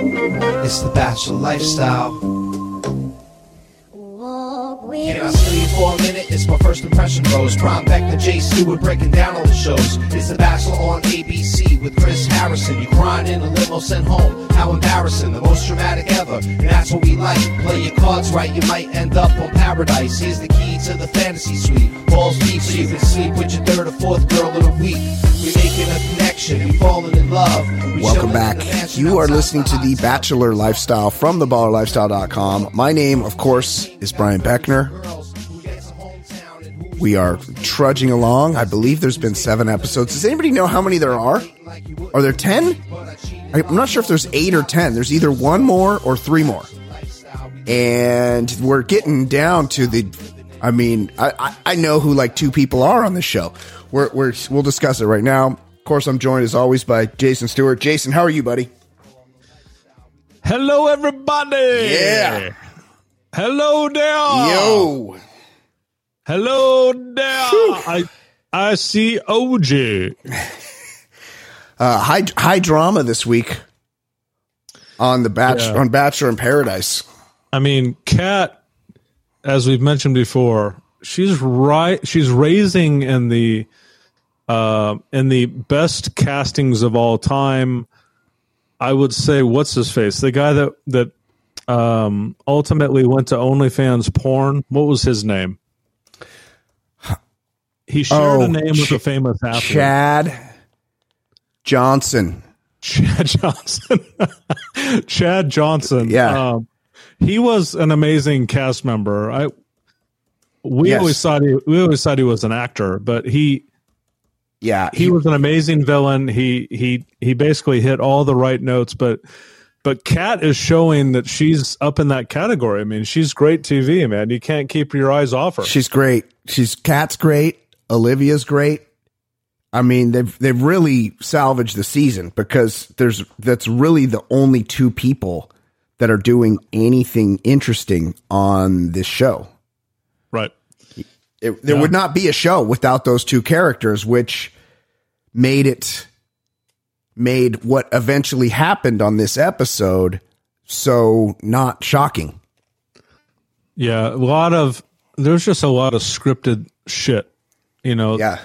It's the Bachelor Lifestyle. For a minute? It's my first impression rose. Prime back to Jay Stewart breaking down all the shows. It's The Bachelor on ABC with Chris Harrison. You crying in a limo sent home. How embarrassing. The most dramatic ever. And that's what we like. Play your cards right, you might end up on paradise. Here's the key to the fantasy suite. Balls deep so you can sleep with your third or fourth girl of the week. We're making a connection. We falling in love. We Welcome back. in the mansion You are listening to the Bachelor Lifestyle from thebachelorlifestyle.com. My name, of course, is Brian Beckner. We are trudging along. I believe there's been seven episodes. Does anybody know how many there are? Are there 10? I'm not sure if there's eight or 10. There's either one more or three more. And we're getting down to the. I mean, I, I, I know who like two people are on this show. We're, we're, we'll discuss it right now. Of course, I'm joined as always by Jason Stewart. Jason, how are you, buddy? Hello, everybody. Yeah. Hello there. Yo. Hello there. I I see OJ. Uh, high high drama this week on the batch Yeah. on Bachelor in Paradise. I mean, Kat, as we've mentioned before, she's right. She's raising in the uh, in the best castings of all time. I would say, what's his face? The guy that that um, ultimately went to OnlyFans porn. What was his name? He shared Oh, a name with Ch- a famous athlete. Chad Johnson. Chad Johnson. Chad Johnson. Yeah. Um, he was an amazing cast member. I we Yes. always thought he we always thought he was an actor, but he Yeah, he was an amazing villain. He he he basically hit all the right notes, but but Kat is showing that she's up in that category. I mean, she's great TV, man. You can't keep your eyes off her. she's great. She's Kat's great. Olivia's great. I mean, they've they've really salvaged the season because there's that's really the only two people that are doing anything interesting on this show. right. It, there Yeah. would not be a show without those two characters, which made it made what eventually happened on this episode so not shocking. Yeah, a lot of there's just a lot of scripted shit. You know, Yeah.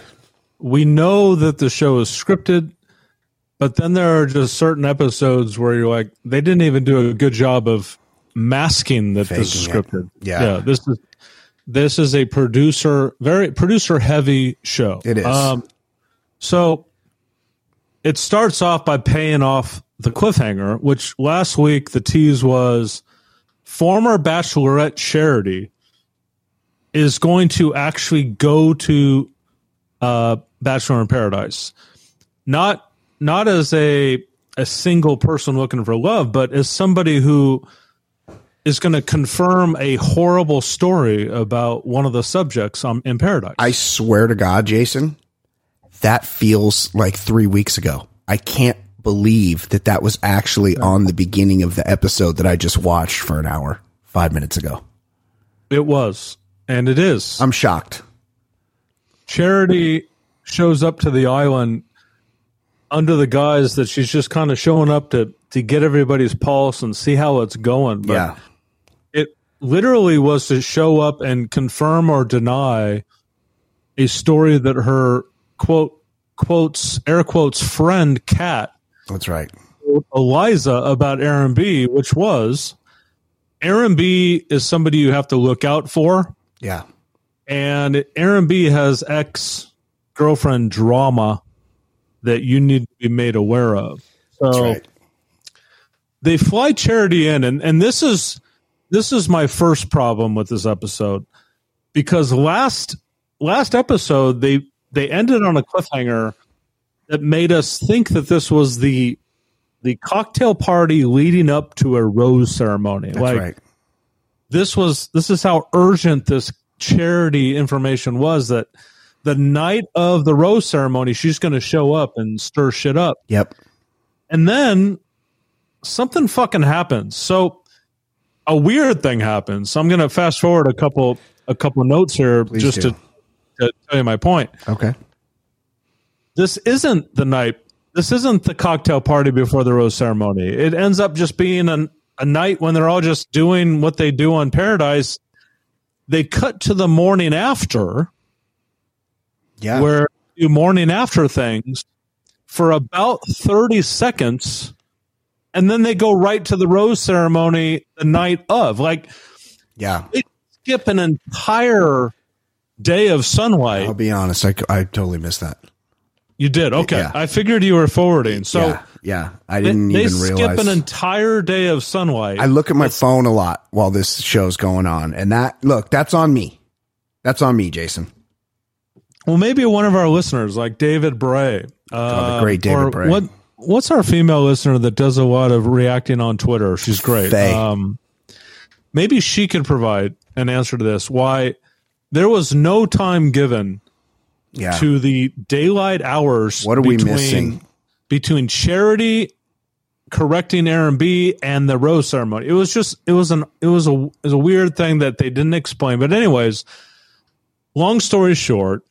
we know that the show is scripted, but then there are just certain episodes where you're like, they didn't even do a good job of masking that this is Faking scripted. Yeah. this is this is a producer, very producer heavy show. It is. Um, so it starts off by paying off the cliffhanger, which last week the tease was former Bachelorette Charity is going to actually go to uh, Bachelor in Paradise, not not as a a single person looking for love, but as somebody who is going to confirm a horrible story about one of the subjects on, in Paradise. I swear to God, Jason, that feels like three weeks ago. I can't believe that that was actually on the beginning of the episode that I just watched for an hour, five minutes ago. it was, and it is. I'm shocked. Charity shows up to the island under the guise that she's just kind of showing up to to get everybody's pulse and see how it's going. But yeah. it literally was to show up and confirm or deny a story that her quote quotes air quotes friend Kat That's right. Eliza about Aaron B, which was Aaron B is somebody you have to look out for, Yeah. And Aaron B has ex girlfriend drama that you need to be made aware of. So That's right. they fly charity in and, and this is this is my first problem with this episode because last last episode they they ended on a cliffhanger that made us think that this was the the cocktail party leading up to a rose ceremony That's like right. this was this is how urgent this charity information was that the night of the rose ceremony she's going to show up and stir shit up Yep. and then something fucking happens. So a weird thing happens. So I'm going to fast forward a couple a couple notes here Please just to, to tell you my point. Okay. This isn't the night this isn't the cocktail party before the rose ceremony. It ends up just being an, a night when they're all just doing what they do on Paradise. They cut to the morning after, Yeah. where you do morning after things for about 30 seconds, and then they go right to the rose ceremony the night of. Like, yeah. they skip an entire day of sunlight. I'll be honest. I, I totally missed that. You did okay. Yeah. I figured you were forwarding. So yeah. Yeah. I didn't they even skip realize. an entire day of sunlight. I look at my phone a lot while this show's going on, and that look that's on me. That's on me, Jason. well, maybe one of our listeners, like David Bray, uh, the great David or Bray. What What's our female listener that does a lot of reacting on Twitter? She's great. Faye. Um, maybe she could provide an answer to this. Why there was no time given Yeah. to the daylight hours. What are we missing? between charity correcting Aaron B and the rose ceremony? It was just it was an it was a it was a weird thing that they didn't explain. But anyways, long story short,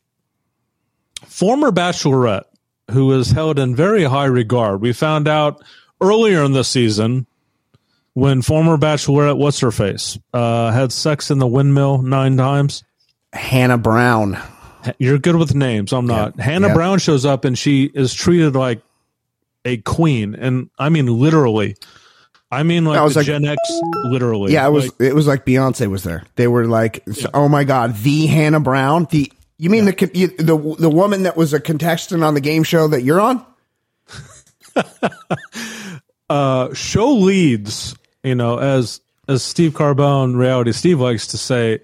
former bachelorette who is held in very high regard. We found out earlier in the season when former bachelorette what's her face uh, had sex in the windmill nine times. Hannah Brown. You're good with names. I'm not. Hannah Yeah. Brown shows up and she is treated like a queen, and I mean literally. I mean like I was like- Gen X, literally. Yeah, it was. Like, it was like Beyonce was there. They were like, "Oh my god, the Hannah Brown." The you mean the the the woman that was a contestant on the game show that you're on? uh, show leads. You know, as as Steve Carbone, reality Steve likes to say,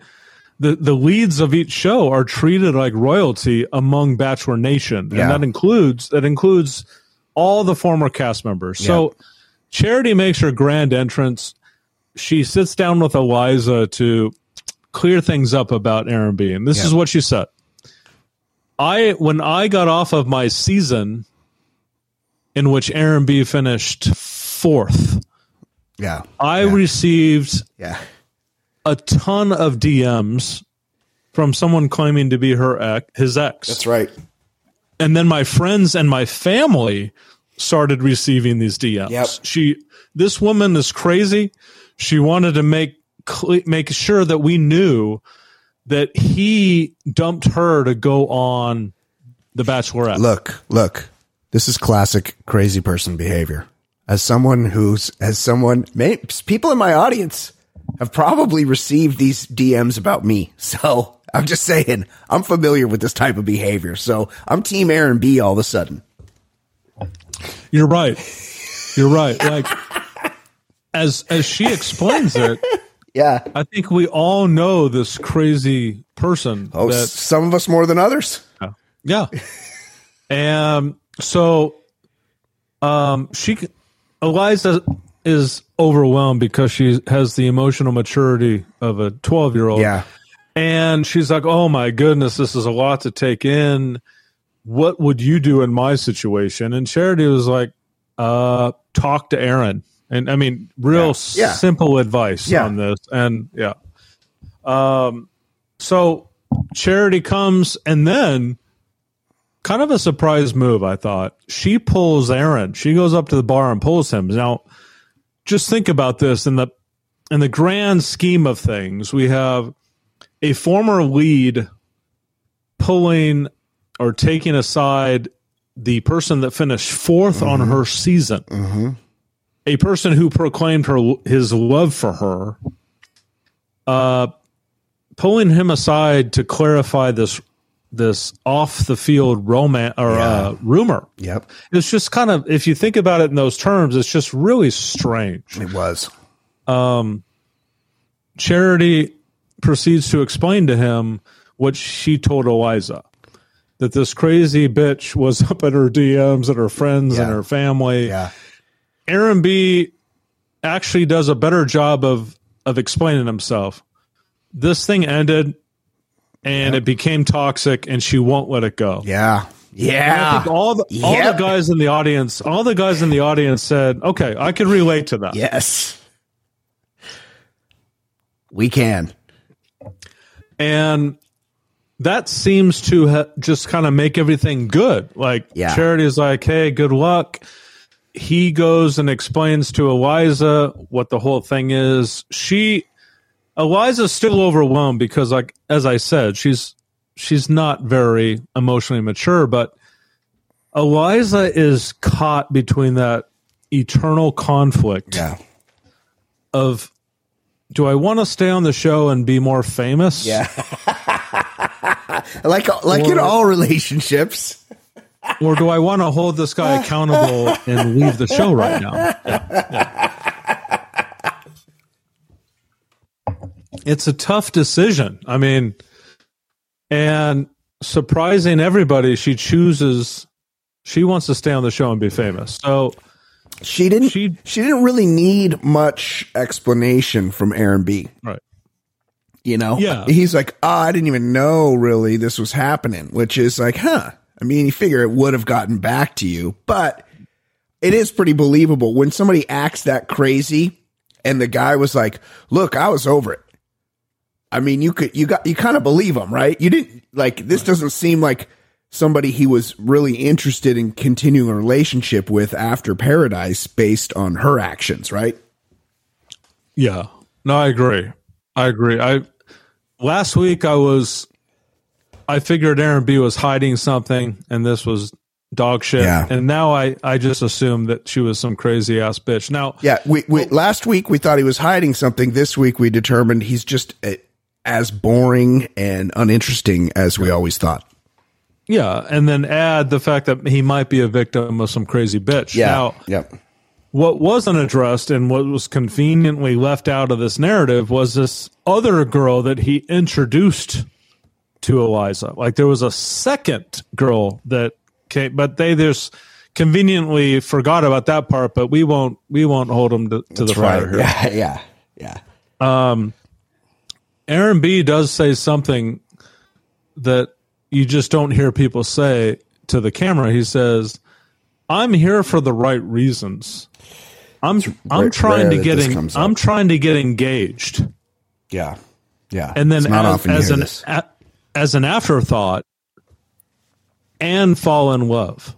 the the leads of each show are treated like royalty among Bachelor Nation, Yeah. and that includes that includes all the former cast members. So, Charity makes her grand entrance. She sits down with Eliza to clear things up about Aaron B. And this Yeah. is what she said. I when I got off of my season in which Aaron B finished fourth, Yeah, I Yeah. received yeah, a ton of DMs from someone claiming to be her ex, his ex. that's right. And then my friends and my family started receiving these DMs. Yep. She, this woman is crazy. She wanted to make make sure that we knew that he dumped her to go on the Bachelorette. Look, look. This is classic crazy person behavior. As someone who's, as someone, may, people in my audience have probably received these DMs about me. So I'm just saying, I'm familiar with this type of behavior. So I'm Team Aaron B all of a sudden. You're right. You're right. Like as as she explains it, Yeah. I think we all know this crazy person Oh, that some of us more than others. Yeah. and so um she Eliza is overwhelmed because she has the emotional maturity of a 12-year-old. Yeah. And she's like, "Oh my goodness, this is a lot to take in. What would you do in my situation?" And Charity was like, "Uh, talk to Aaron." And I mean, real Yeah. simple advice Yeah. on this. And yeah. Um so Charity comes and then kind of a surprise move, I thought. She pulls Aaron. She goes up to the bar and pulls him. Now, just think about this in the in the grand scheme of things. We have a former lead pulling or taking aside the person that finished 4th on her season. A person who proclaimed her his love for her. Uh pulling him aside to clarify this this off the field romance or uh, rumor. Yep. It's just kind of if you think about it in those terms, it's just really strange. It was. Um, Charity proceeds to explain to him what she told Eliza that this crazy bitch was up at her DMs and her friends and her family. Yeah. Aaron B actually does a better job of of explaining himself. This thing ended and it became toxic and she won't let it go. Yeah. Yeah. all the all Yep. the guys in the audience, all the guys in the audience said, "Okay, I can relate to that." Yes. We can. And that seems to ha- just kind of make everything good. Like Yeah. Charity is like, "Hey, good luck." He goes and explains to Eliza what the whole thing is. She Eliza's still overwhelmed because like as I said, she's she's not very emotionally mature, but Eliza is caught between that eternal conflict Yeah. of do I want to stay on the show and be more famous? Yeah. like like in all relationships. or do I want to hold this guy accountable and leave the show right now? Yeah, yeah. It's a tough decision. I mean, and surprising everybody, she chooses. She wants to stay on the show and be famous. So She didn't She- she didn't really need much explanation from Aaron B. right, You know? Yeah. He's like, oh, I didn't even know really this was happening, which is like, huh. I mean, you figure it would have gotten back to you, but it is pretty believable when somebody acts that crazy and the guy was like, look, I was over it. I mean, you could, you got, you kind of believe him, right? You didn't like, this doesn't seem like somebody he was really interested in continuing a relationship with after paradise based on her actions, right? yeah. No, I agree. I agree. I last week I was. I figured Aaron B was hiding something, and this was dog shit. Yeah. And now I, I just assumed that she was some crazy ass bitch. Now, Yeah, we, we last week we thought he was hiding something. This week we determined he's just uh, as boring and uninteresting as we always thought. Yeah, and then add the fact that he might be a victim of some crazy bitch. Now, yep. what wasn't addressed and what was conveniently left out of this narrative was this other girl that he introduced to Eliza. Like there was a second girl that came, but they just conveniently forgot about that part. But we won't we won't hold them to, to the fire here. Yeah, yeah, yeah. Um, Aaron B does say something that you just don't hear people say to the camera. He says, "I'm here for the right reasons. I'm I'm trying to get en- I'm trying to get engaged." Yeah. Yeah. And then as, as an a, as an afterthought and fall in love.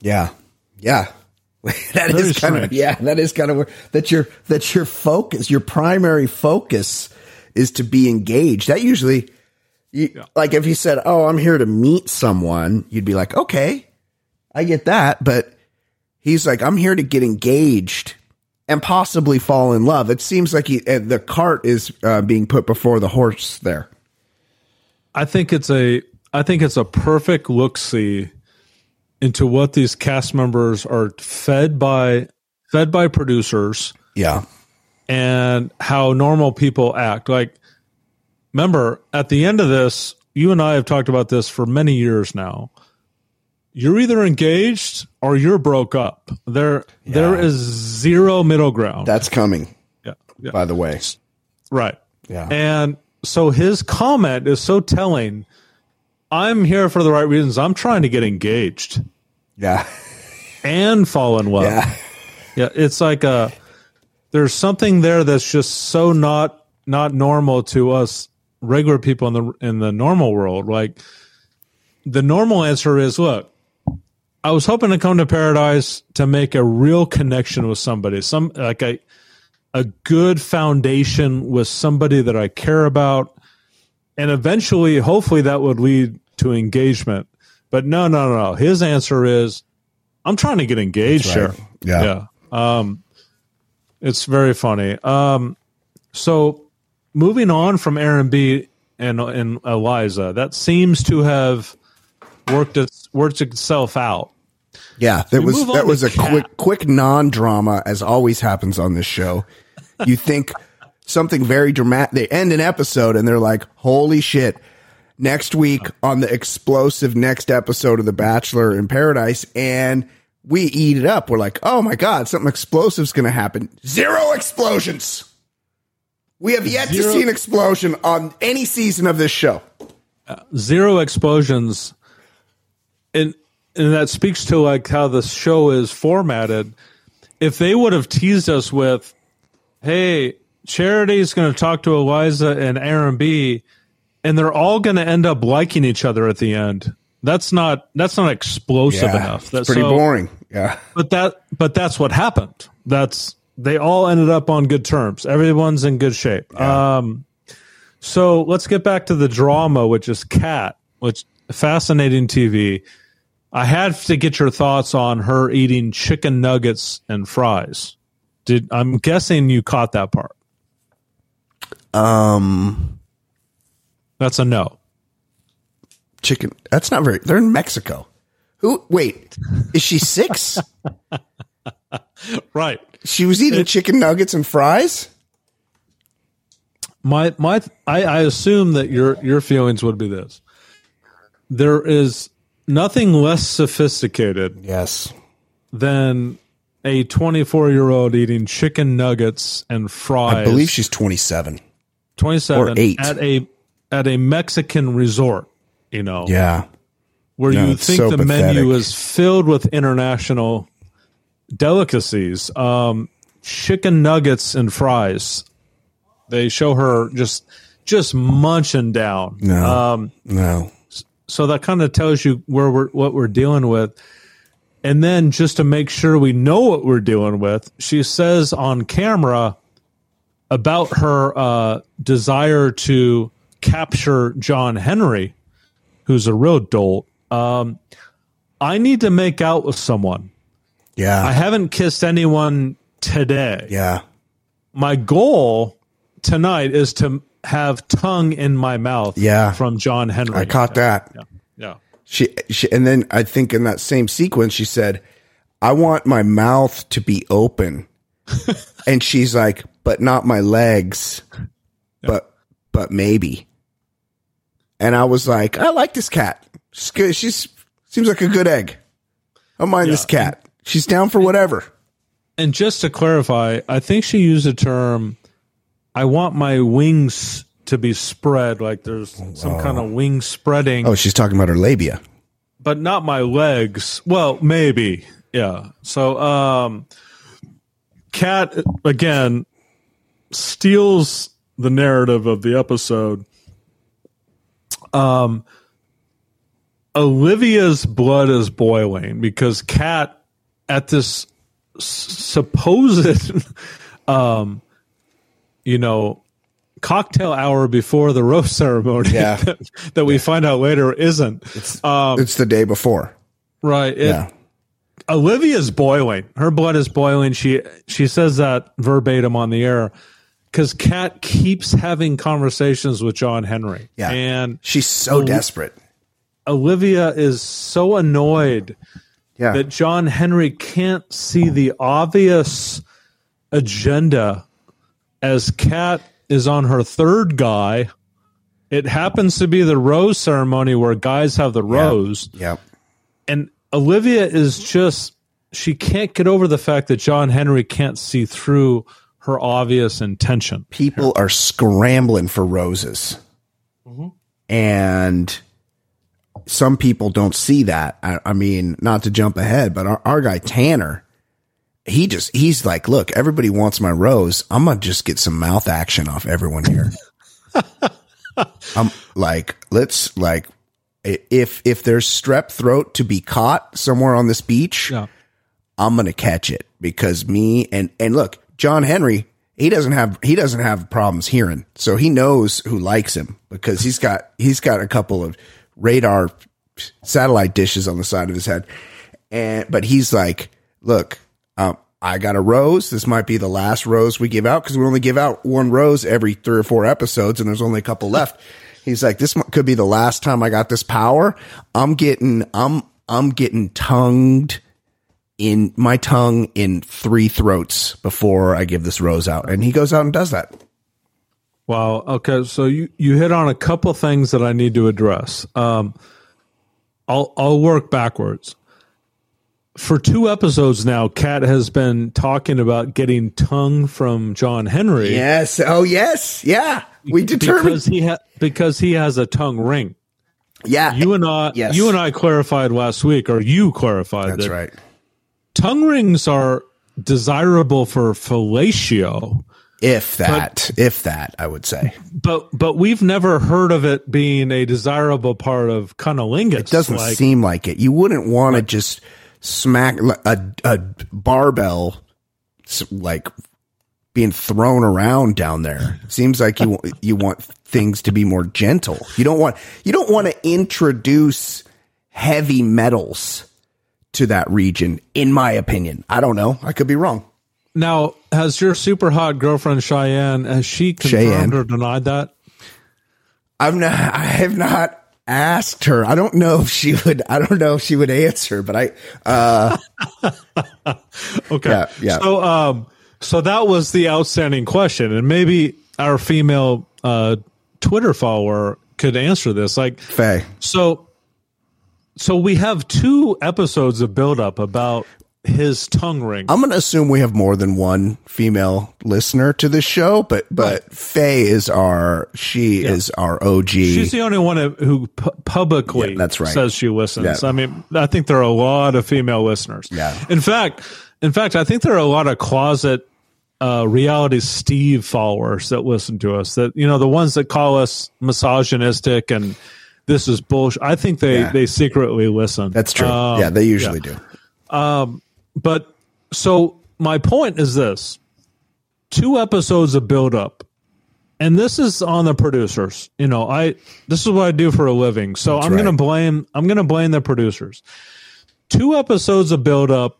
Yeah. Yeah. that Very is kind of yeah, that is kind of where that your that your focus, your primary focus is to be engaged. That usually you, like if he said, "Oh, I'm here to meet someone," you'd be like, "Okay, I get that," but he's like, "I'm here to get engaged and possibly fall in love." It seems like he, the cart is uh, being put before the horse there. I think it's a I think it's a perfect look see into what these cast members are fed by fed by producers Yeah. And how normal people act. Like remember at the end of this, you and I have talked about this for many years now. You're either engaged or you're broke up. There there is zero middle ground. That's coming, yeah, yeah. by the way. Right. Yeah. And so his comment is so telling. I'm here for the right reasons. I'm trying to get engaged Yeah. and fall in love. Yeah. Yeah, it's like a there's something there that's just so not not normal to us regular people in the in the normal world. Like the normal answer is, look, I was hoping to come to paradise to make a real connection with somebody, some like a a good foundation with somebody that I care about, and eventually, hopefully, that would lead to engagement. But no, no, no. His answer is, I'm trying to get engaged right. here. Yeah. Yeah. Um, it's very funny. Um, so moving on from Aaron B and and Eliza, that seems to have worked its worked itself out. Yeah, that we was that was a Kat. quick quick non drama as always happens on this show. You think something very dramatic. They end an episode and they're like, "Holy shit!" Next week on the explosive next episode of The Bachelor in Paradise, and we eat it up. We're like, "Oh my god, something explosive's going to happen." Zero explosions. We have yet to see an explosion on any season of this show. Uh, zero explosions, and and that speaks to like how the show is formatted. If they would have teased us with, "Hey, Charity's going to talk to Eliza and Aaron B," and they're all going to end up liking each other at the end. That's not that's not explosive Yeah, enough. That's pretty so- boring. Yeah. But that but that's what happened. That's they all ended up on good terms. Everyone's in good shape. Um so let's get back to the drama, which is Kat, which fascinating TV. I had to get your thoughts on her eating chicken nuggets and fries. Did I'm guessing you caught that part. Um, That's a no. Chicken. That's not very. They're in Mexico. Who? Wait, is she six? Right. she was eating chicken nuggets and fries. My my I, I assume that your your feelings would be this. There is nothing less sophisticated Yes. than a 24 year old eating chicken nuggets and fries. I believe she's twenty-seven. 27 or eight. at a at a Mexican resort. You know, Yeah. where No, you think so the menu is filled with international delicacies. Um, chicken nuggets and fries. They show her just just munching down. No. Um, No. so that kind of tells you where we're what we're dealing with. And then just to make sure we know what we're dealing with, she says on camera about her uh, desire to capture John Henry, who's a real dolt. Um, I need to make out with someone. Yeah. I haven't kissed anyone today. yeah. My goal tonight is to have tongue in my mouth Yeah. from John Henry. I caught that. yeah. She, she, and then I think in that same sequence, she said, I want my mouth to be open. and she's like, but not my legs, but, but maybe. And I was like, I like this cat. She's good. She's, seems like a good egg. I don't mind this cat. She's down for whatever. And just to clarify, I think she used the term, I want my wings to be spread, like there's some kind of wing spreading, Oh, she's talking about her labia. but not my legs. Well, maybe. Yeah. So, um, Kat, again, steals the narrative of the episode. Um, Olivia's blood is boiling because Cat, at this supposed, um, you know, cocktail hour before the roast ceremony Yeah. that, that we find out later isn't. Um, It's the day before. right. It, Yeah. Olivia's boiling. Her blood is boiling. She she says that verbatim on the air because Kat keeps having conversations with John Henry. Yeah. And She's so desperate. Olivia is so annoyed Yeah. that John Henry can't see the obvious agenda as Kat is on her third guy. It happens to be the rose ceremony where guys have the rose. yeah. And Olivia is just, she can't get over the fact that John Henry can't see through her obvious intention. people are scrambling for roses. And some people don't see that. I, I mean, not to jump ahead, but our, our guy Tanner, he just, he's like, look, everybody wants my rose. I'm going to just get some mouth action off everyone here. I'm like, let's like, if, if there's strep throat to be caught somewhere on this beach, Yeah. I'm gonna catch it because me and and look, John Henry, he doesn't have he doesn't have problems hearing, so he knows who likes him because he's got he's got a couple of radar satellite dishes on the side of his head, and but he's like, look, um, I got a rose. This might be the last rose we give out because we only give out one rose every three or four episodes, and there's only a couple left. He's like, this could be the last time I got this power. I'm getting I'm I'm getting tongued in my tongue in three throats before I give this rose out. And he goes out and does that. Wow. Okay. So you, you hit on a couple things that I need to address. Um, I'll, I'll work backwards. For two episodes now, Kat has been talking about getting tongue from John Henry. Yes. Oh, yes. Yeah. We determined. because he ha- because he has a tongue ring. yeah. You and I, Yes. you and I clarified last week, or you clarified That's that right. Tongue rings are desirable for fellatio, If that, if that, I would say But but we've never heard of it being a desirable part of cunnilingus. it doesn't like, seem like it. You wouldn't want to just smack a a barbell like being thrown around down there. Seems like you you want things to be more gentle. You don't want you don't want to introduce heavy metals to that region. In my opinion, I don't know. I could be wrong. Now, has your super hot girlfriend Cheyenne has she confirmed Cheyenne. or denied that? I'm not. I have not asked her. I don't know if she would. I don't know if she would answer. But I. Uh, Okay. Yeah, yeah. So um so that was the outstanding question and maybe our female uh Twitter follower could answer this. Like Faye. so so we have two episodes of build up about his tongue ring. I'm going to assume we have more than one female listener to this show, but but Faye is our she is our OG. She's the only one who pu- publicly Yeah, that's right. says she listens. Yeah. I mean, I think there are a lot of female listeners. Yeah. In fact, in fact, I think there are a lot of closet uh, reality Steve followers that listen to us. That you know, the ones that call us misogynistic and this is bullshit. I think they Yeah. they secretly listen. That's true. Um, yeah, they usually do. Um, but so my point is this two episodes of build up and this is on the producers you know i this is what i do for a living so i'm right. gonna blame i'm gonna blame the producers two episodes of build up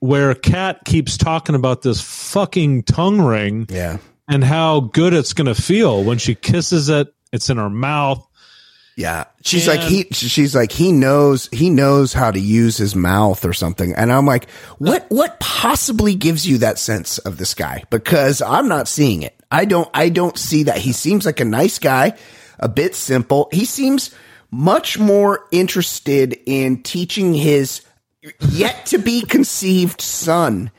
where kat keeps talking about this fucking tongue ring Yeah. and how good it's gonna feel when she kisses it it's in her mouth Yeah. She's like he she's like he knows he knows how to use his mouth or something. And I'm like, what what possibly gives you that sense of this guy? Because I'm not seeing it. I don't I don't see that. He seems like a nice guy, a bit simple. He seems much more interested in teaching his yet to be conceived son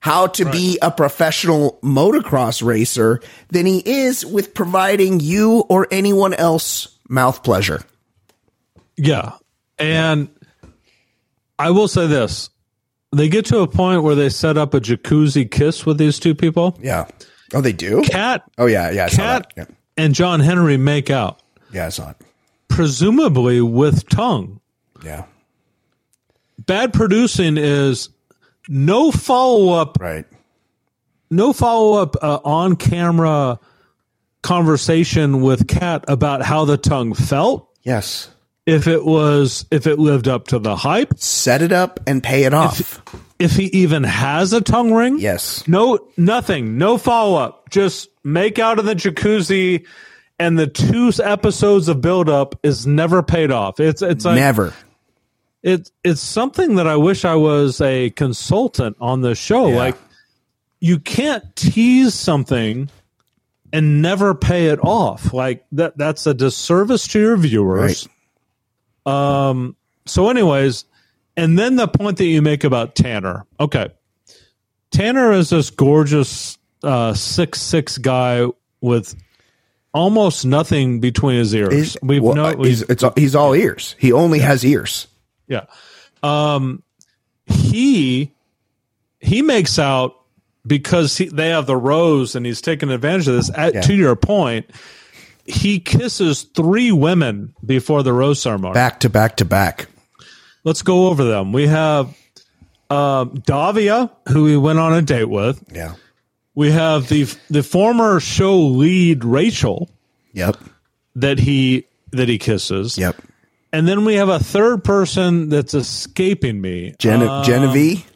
how to be a professional motocross racer than he is with providing you or anyone else mouth pleasure. Yeah. And I will say this. They get to a point where they set up a jacuzzi kiss with these two people. Yeah. Oh, they do? Kat Oh, yeah. Yeah. Kat. Yeah. and John Henry make out, yeah, I saw it. presumably with tongue. Yeah. Bad producing is no follow up, Right. no follow up uh, on camera conversation with Kat about how the tongue felt. Yes. If it was, if it lived up to the hype, Set it up and pay it off. if he even has a tongue ring. yes. No, nothing. No follow up. Just make out in the jacuzzi, and the two episodes of build up is never paid off. It's it's like Never. it's it's something that I wish I was a consultant on the show. Yeah. Like you can't tease something and never pay it off. Like that that's a disservice to your viewers. Um so anyways, and then the point that you make about Tanner. Okay. Tanner is this gorgeous uh six six guy with almost nothing between his ears. He's, We've well, no, uh, he's, it's, all- he's all ears. He only has ears. yeah. Um, he he makes out because he, they have the rose and he's taking advantage of this. At, Yeah. To your point, he kisses three women before the rose ceremony. Back to back to back. Let's go over them. We have um, Davia, who he went on a date with. Yeah. We have the the former show lead Rachel Yep. that he that he kisses. Yep. And then we have a third person that's escaping me. Gen- Uh, Genevieve.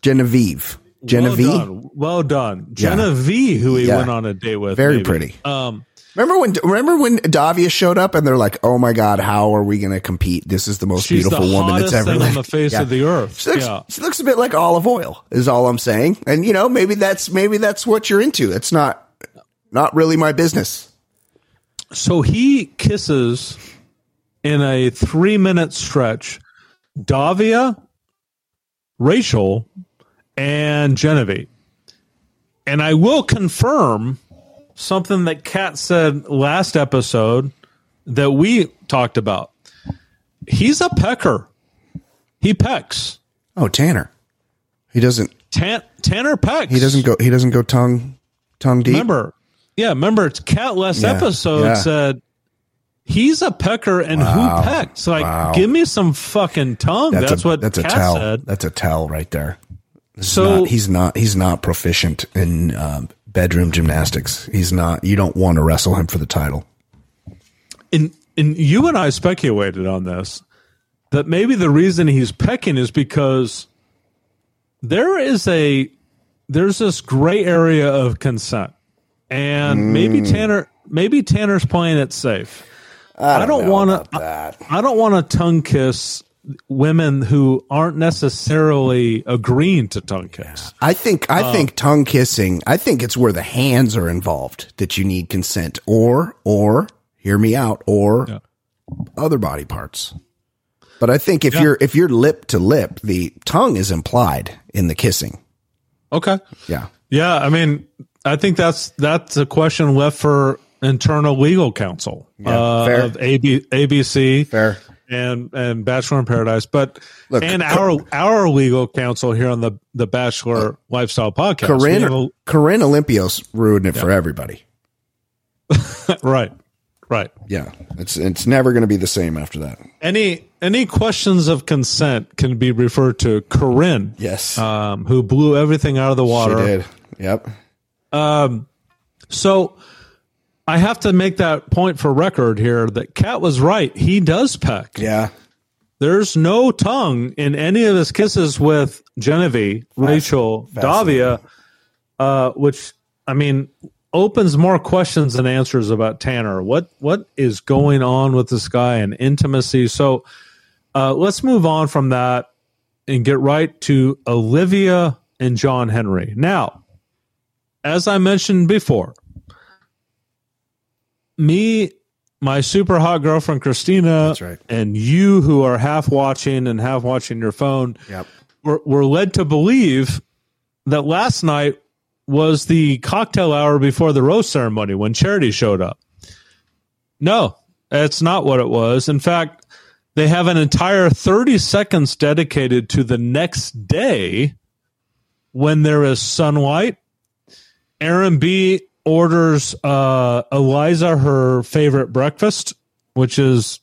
Genevieve. Genevieve. Well done. Well done. Genevieve, who he Yeah. went on a date with. Very maybe. pretty. Um, Remember when remember when Davia showed up and they're like, "Oh my god, how are we going to compete? This is the most beautiful the woman that's ever thing on the face Yeah. of the earth. She looks, yeah. she looks a bit like olive oil, is all I'm saying. And you know, maybe that's maybe that's what you're into. It's not not really my business. So he kisses in a three minute stretch Davia, Rachel, and Genevieve. And I will confirm something that Kat said last episode that we talked about. He's a pecker. He pecks. Oh, Tanner. He doesn't Tan- Tanner pecks. he doesn't go he doesn't go tongue tongue deep. remember, yeah, remember it's Kat last Yeah, episode yeah. said he's a pecker and Wow, who pecked. So like, wow. give me some fucking tongue. That's, a, what that's a tell. said. That's a tell right there. So- not- he's not he's not proficient in um, bedroom gymnastics. He's not. You don't want to wrestle him for the title. and and you and I speculated on this that maybe the reason he's pecking is because there is a there's this gray area of consent, and maybe Mm. Tanner maybe Tanner's playing it safe. I don't, want to. I don't want to tongue kiss women who aren't necessarily agreeing to tongue kiss. I think. I think tongue kissing. I think it's where the hands are involved that you need consent, or or hear me out, or Yeah. other body parts. But I think if Yeah. you're if you're lip to lip, the tongue is implied in the kissing. Okay. Yeah, Yeah, I mean, I think that's that's a question left for internal legal counsel uh, fair. of AB, ABC fair. And and Bachelor in Paradise, but Look, and our our legal counsel here on the the Bachelor Lifestyle Podcast. We have Corinne Corinne Olympios ruined it for everybody. right, right. Yeah, it's it's never going to be the same after that. Any any questions of consent can be referred to Corinne, Yes, um, who blew everything out of the she water. did. Yep. Um, so I have to make that point for record here that Kat was right. He does peck. Yeah. There's no tongue in any of his kisses with Genevieve, Rachel, Davia, uh, which I mean opens more questions than answers about Tanner. What what is going on with this guy and intimacy? So uh, let's move on from that and get right to Olivia and John Henry. Now, as I mentioned before, me, my super hot girlfriend Christina, That's right. and you who are half watching and half watching your phone, Yep. were, were led to believe that last night was the cocktail hour before the rose ceremony when Charity showed up. No, that's not what it was. In fact, they have an entire 30 seconds dedicated to the next day when there is sunlight. Aaron B orders uh, Eliza her favorite breakfast, which is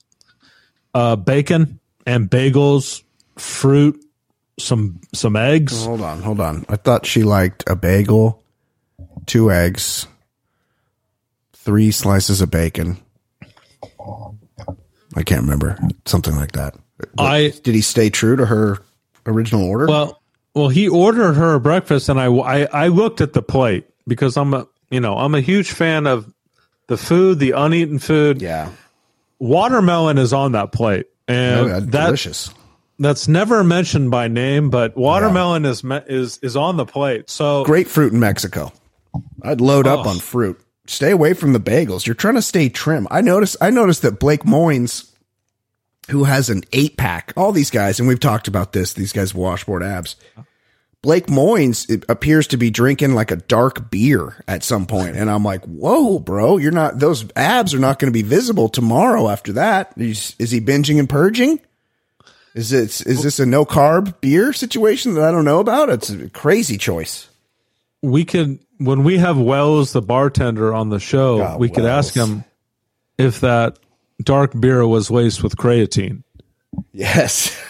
uh, bacon and bagels, fruit, some some eggs. Hold on, hold on. I thought she liked a bagel, two eggs, three slices of bacon. I can't remember. Something like that. I Did he stay true to her original order? well, well, he ordered her a breakfast, and I, I I looked at the plate because I'm a you know I'm a huge fan of the food, the uneaten food. yeah. Watermelon is on that plate, and Oh, yeah, that delicious. that's never mentioned by name, but watermelon is me- is is on the plate. So Grapefruit in Mexico. I'd load up Oh. on fruit. Stay away from the bagels. You're trying to stay trim. I noticed I noticed that Blake Moynes, who has an eight pack, all these guys, and we've talked about this, these guys washboard abs. Blake Moynes appears to be drinking like a dark beer at some point, and I'm like, "Whoa, bro! You're not. Those abs are not going to be visible tomorrow. After that, is, is he binging and purging? Is it is this a no carb beer situation that I don't know about? It's a crazy choice. we could when we have Wells the bartender on the show, God, we could ask him if that dark beer was laced with creatine. Yes.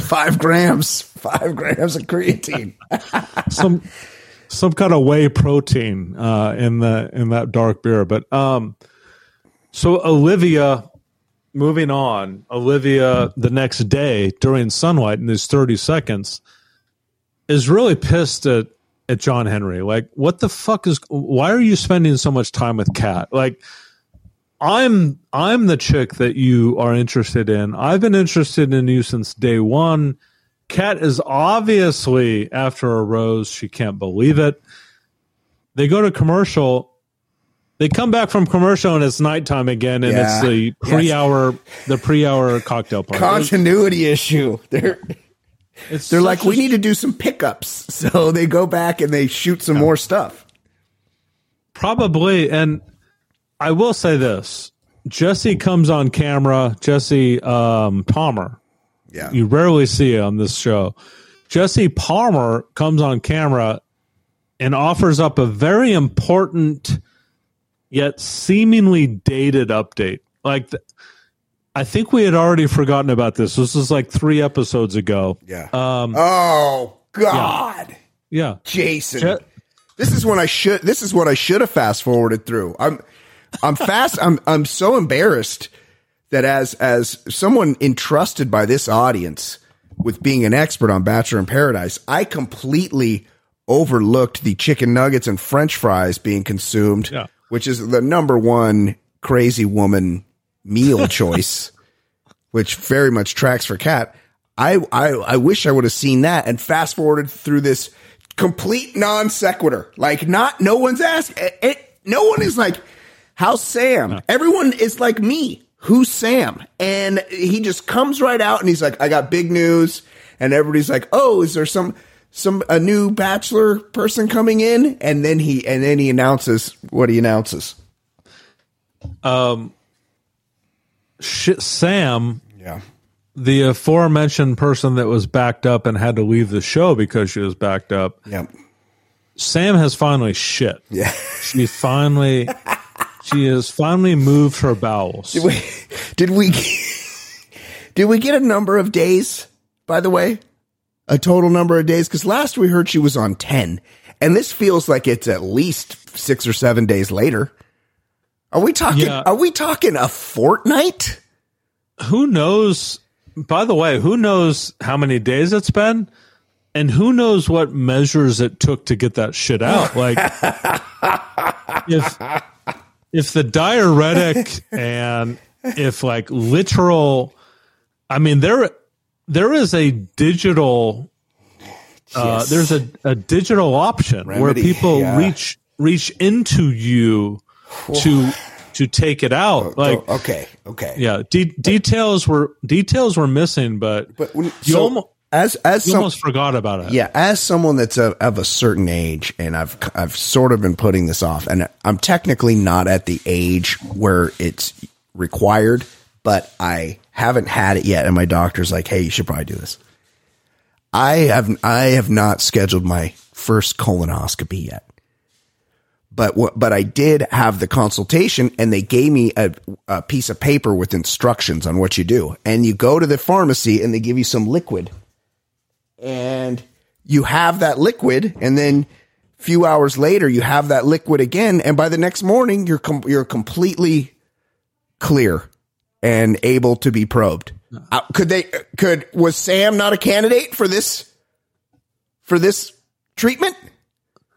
Five grams. Five grams of creatine. some some kind of whey protein uh, in the in that dark beer. But um, so Olivia, moving on, Olivia the next day during sunlight in these thirty seconds is really pissed at at John Henry. Like, what the fuck is? Why are you spending so much time with Kat? Like. I'm I'm the chick that you are interested in. I've been interested in you since day one. Kat is obviously after a rose. She can't believe it. They go to commercial. They come back from commercial and it's nighttime again, and Yeah. it's the pre-hour, the pre-hour cocktail party. Continuity issue. They're It's they're like, we need to do some pickups. So they go back and they shoot some more stuff. Probably. And I will say this Jesse comes on camera, Jesse um, Palmer. Yeah. You rarely see it on this show. Jesse Palmer comes on camera and offers up a very important yet seemingly dated update. Like, th- I think we had already forgotten about this. This is like three episodes ago. Yeah. Um, oh God, yeah. Jason. Je- this is when I should. This is what I should have fast forwarded through. I'm, I'm fast. I'm, I'm so embarrassed that as as someone entrusted by this audience with being an expert on Bachelor in Paradise, I completely overlooked the chicken nuggets and French fries being consumed, Yeah. which is the number one crazy woman meal choice, which very much tracks for Kat. I, I I wish I would have seen that and fast forwarded through this complete non sequitur. Like not no one's asked. It, it- no one is like, "How's Sam?" Everyone is like me. Who's Sam? And he just comes right out and he's like, "I got big news." And everybody's like, "Oh, is there some some a new bachelor person coming in?" And then he and then he announces what he announces. Um Sh- Sam, Yeah. the aforementioned person that was backed up and had to leave the show because she was backed up, Yep. Sam has finally shit. Yeah. She finally, she has finally moved her bowels. Did we did we did we get a number of days by the way a total number of days because last we heard she was on 10 and this feels like it's at least six or seven days later are we talking Yeah. are we talking a fortnight who knows? By the way, who knows how many days it's been? And who knows what measures it took to get that shit out? Like, if if the diuretic and if like literal, I mean there there is a digital uh, Yes. there's a, a digital option where people yeah. reach reach into you to to take it out. Like Oh, okay okay yeah, de- details were details were missing, but but when, you, so almost, as as you some, almost forgot about it. Yeah, as someone that's a, of a certain age, and I've I've sort of been putting this off, and I'm technically not at the age where it's required, but I haven't had it yet, and my doctor's like, "Hey, you should probably do this." I have I have not scheduled my first colonoscopy yet, but what but I did have the consultation, and they gave me a, a piece of paper with instructions on what you do, and you go to the pharmacy, and they give you some liquid and you have that liquid and then a few hours later you have that liquid again and by the next morning you're com- you're completely clear and able to be probed. Uh, could they could was sam not a candidate for this for this treatment?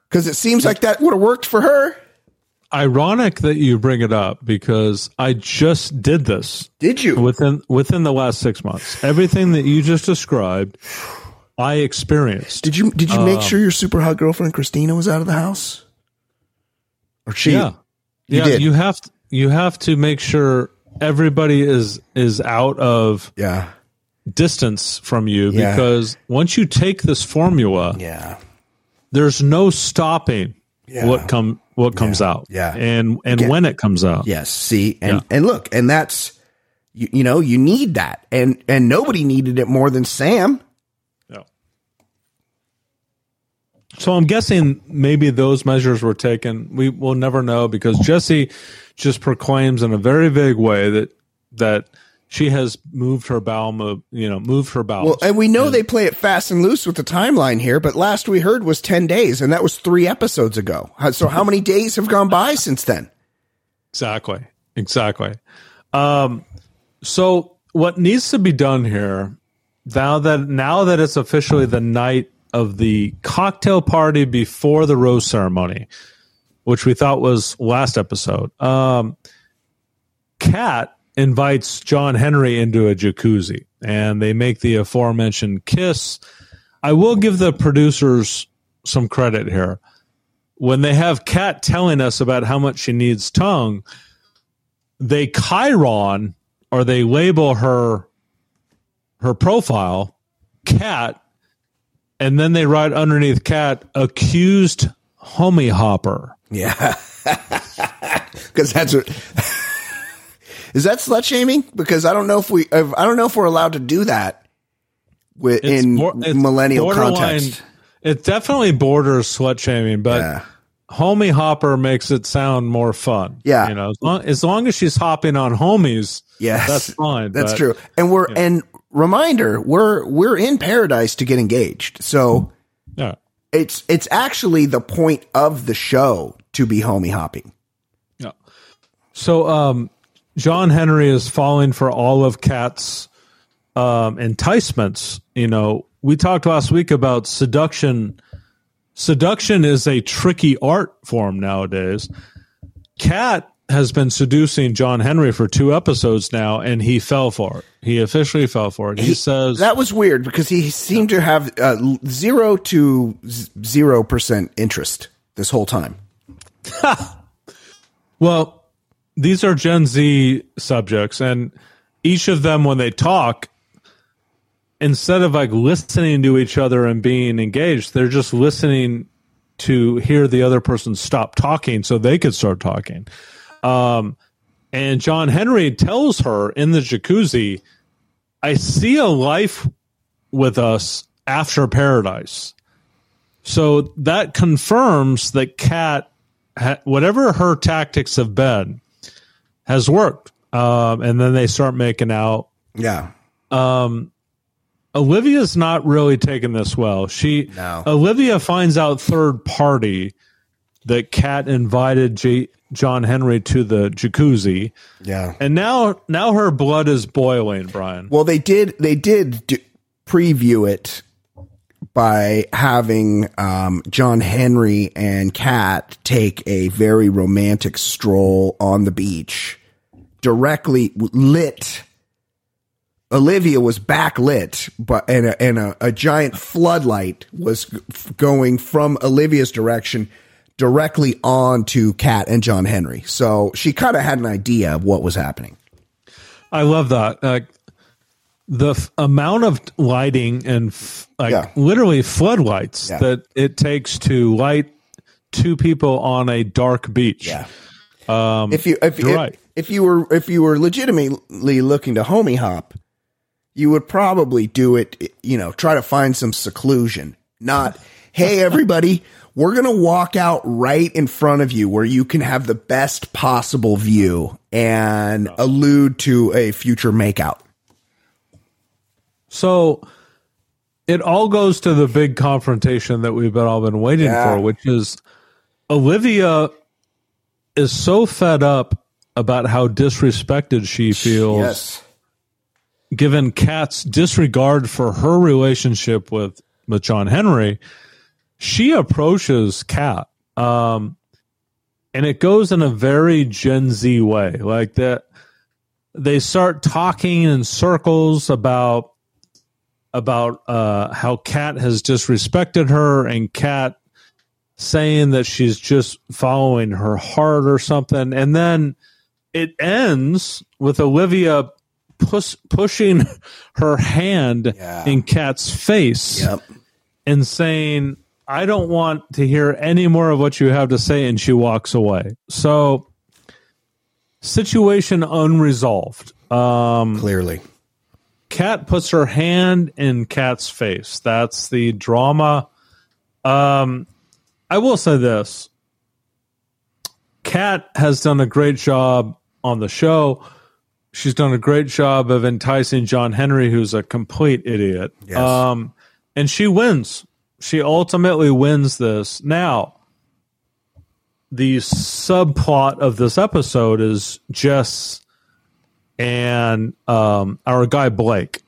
Because it seems like that would have worked for her. Ironic that you bring it up because I just did this did you? within within the last six months. Everything that you just described, I experienced. did you did you make um, sure your super hot girlfriend christina was out of the house or she yeah, You yeah. did. You have to, you have to make sure everybody is is out of yeah distance from you Yeah. because once you take this formula, yeah there's no stopping Yeah. what come what comes out. Yeah. and and when it comes out. Yes. See, and Yeah. and look, and that's you, you know you need that, and and nobody needed it more than Sam. Yeah. So I'm guessing maybe those measures were taken. We will never know because Jesse just proclaims in a very vague way that that she has moved her bowel, move, you know, moved her bowels. Well, and we know they play it fast and loose with the timeline here, but last we heard was ten days, and that was three episodes ago. So how many days have gone by since then? Exactly. Exactly. Um, so what needs to be done here now that now that it's officially the night of the cocktail party before the rose ceremony, which we thought was last episode, um, Kat invites John Henry into a jacuzzi and they make the aforementioned kiss. I will give the producers some credit here when they have Kat telling us about how much she needs tongue, they Chiron or they label her her profile Kat, and then they write underneath Kat accused homie hopper. Yeah, because that's what. Is that slut shaming? Because I don't know if we, I don't know if we're allowed to do that with, It's in millennial context. it definitely borders slut shaming, but Yeah. homie hopper makes it sound more fun. Yeah. you know, as long as, long as she's hopping on homies, Yes. that's fine. That's but- true. And we're and reminder, we're we're in paradise to get engaged. So Yeah, it's it's actually the point of the show to be homie hopping. yeah. So, um, John Henry is falling for all of Kat's um, enticements. You know, we talked last week about seduction. Seduction is a tricky art form nowadays. Kat has been seducing John Henry for two episodes now, and he fell for it. He officially fell for it. He, says That was weird because he seemed to have uh, zero to zero percent interest this whole time. Well, these are Gen Z subjects, and each of them, when they talk, instead of like listening to each other and being engaged, they're just listening to hear the other person stop talking so they could start talking. Um, and John Henry tells her in the jacuzzi, I see a life with us after paradise. So that confirms that Kat, whatever her tactics have been, has worked. Um, and then they start making out. Yeah, Um, Olivia's not really taking this well. She No. Olivia finds out third party that Kat invited J- John Henry to the jacuzzi, yeah. and now now her blood is boiling. Brian, Well, they did. They did do, preview it by having um, John Henry and Kat take a very romantic stroll on the beach, directly lit. Olivia was backlit, but and a, and a, a giant floodlight was going from Olivia's direction directly on to Kat and John Henry. So she kind of had an idea of what was happening. I love that. Like the f- amount of lighting and f- like Yeah. literally floodlights Yeah. that it takes to light two people on a dark beach. Yeah. Um, if you if, if, right. if you were if you were legitimately looking to homie hop, you would probably do it. You know, try to find some seclusion. Not, hey everybody, we're gonna walk out right in front of you where you can have the best possible view and allude to a future makeout. So it all goes to the big confrontation that we've been all been waiting Yeah. for, which is Olivia is so fed up about how disrespected she feels given Kat's disregard for her relationship with with John Henry, she approaches Kat, um, and it goes in a very Gen Z way. Like that, they start talking in circles about about uh, how Kat has disrespected her, and Kat saying that she's just following her heart or something, and then it ends with Olivia push, pushing her hand Yeah. in Kat's face Yep. and saying, I don't want to hear any more of what you have to say. And she walks away. So, situation unresolved. Um, Clearly. Kat puts her hand in Kat's face. That's the drama. Um, I will say this Kat has done a great job on the show. She's done a great job of enticing John Henry, who's a complete idiot. Yes. Um, and she wins. She ultimately wins this. Now, the subplot of this episode is Jess and um, our guy Blake.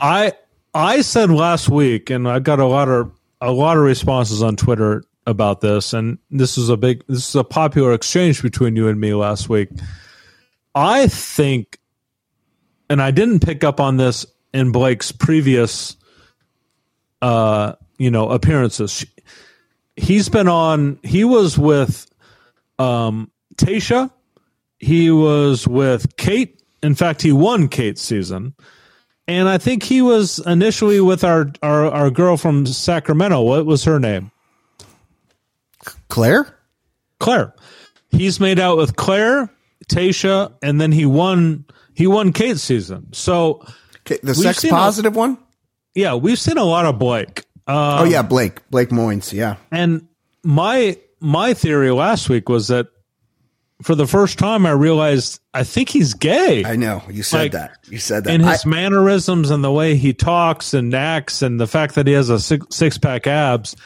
I I said last week, and I got a lot of a lot of responses on Twitter about this, and this is a big this is a popular exchange between you and me last week. I think, and I didn't pick up on this in Blake's previous, uh, you know, appearances. He's been on. He was with um, Tasha. He was with Kate. In fact, he won Kate's season. And I think he was initially with our, our, our girl from Sacramento. What was her name? Claire? Claire. He's made out with Claire, Tasha, and then he won he won Kate's season. So the sex seen a- positive one? Yeah, we've seen a lot of Blake. oh yeah, Blake Blake Moynes. Yeah, And my my theory last week was that for the first time I realized I think he's gay. I know you said Like, that. You said that. in I- his mannerisms and the way he talks and acts and the fact that he has a six, six pack abs.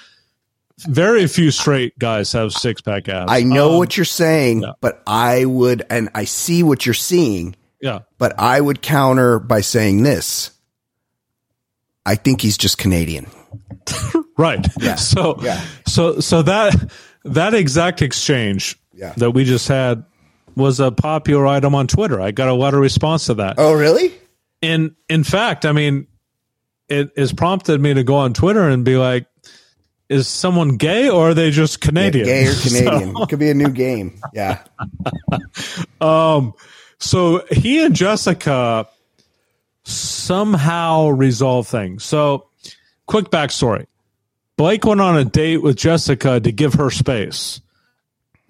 Very few straight guys have six pack abs. I know Um, what you're saying, but I would, and I see what you're seeing, Yeah. but I would counter by saying this. I think he's just Canadian. Right. So Yeah. so so that that exact exchange Yeah. that we just had was a popular item on Twitter. I got a lot of response to that. Oh, really? in in fact, I mean, it has prompted me to go on Twitter and be like, "Is someone gay or are they just Canadian?" Gay or Canadian? it could be a new game. Yeah. Um, so he and Jessica somehow resolve things. So, quick backstory: Blake went on a date with Jessica to give her space.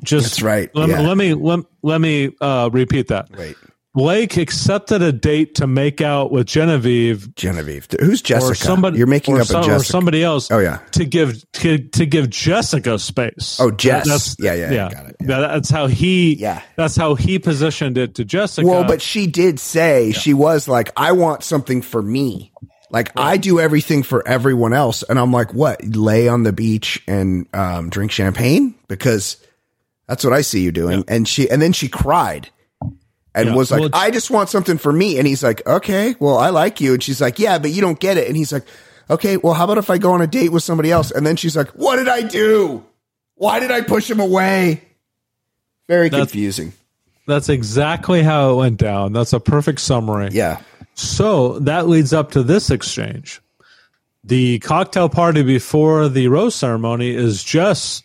Just That's right, Let, yeah. let me let, let me uh, repeat that. Wait, Blake accepted a date to make out with Genevieve Genevieve. Who's Jessica? or somebody You're making up some- a or somebody else. Oh, yeah. to give to, to give Jessica space. Oh, Jess. That's- Yeah, yeah, yeah, got it, yeah. That- That's how he. Yeah. that's how he positioned it to Jessica. Well, but she did say she was like, I want something for me. Like I do everything for everyone else, and I'm like, what? Lay on the beach and um, drink champagne because that's what I see you doing. And she, and then she cried and Yeah. was like, Well, I just want something for me. And he's like, okay, well, I like you. And she's like, yeah, but you don't get it. And he's like, okay, well, how about if I go on a date with somebody else? And then she's like, what did I do? Why did I push him away? Very That's- confusing. That's exactly how it went down. That's a perfect summary. Yeah. So that leads up to this exchange. The cocktail party before the rose ceremony is just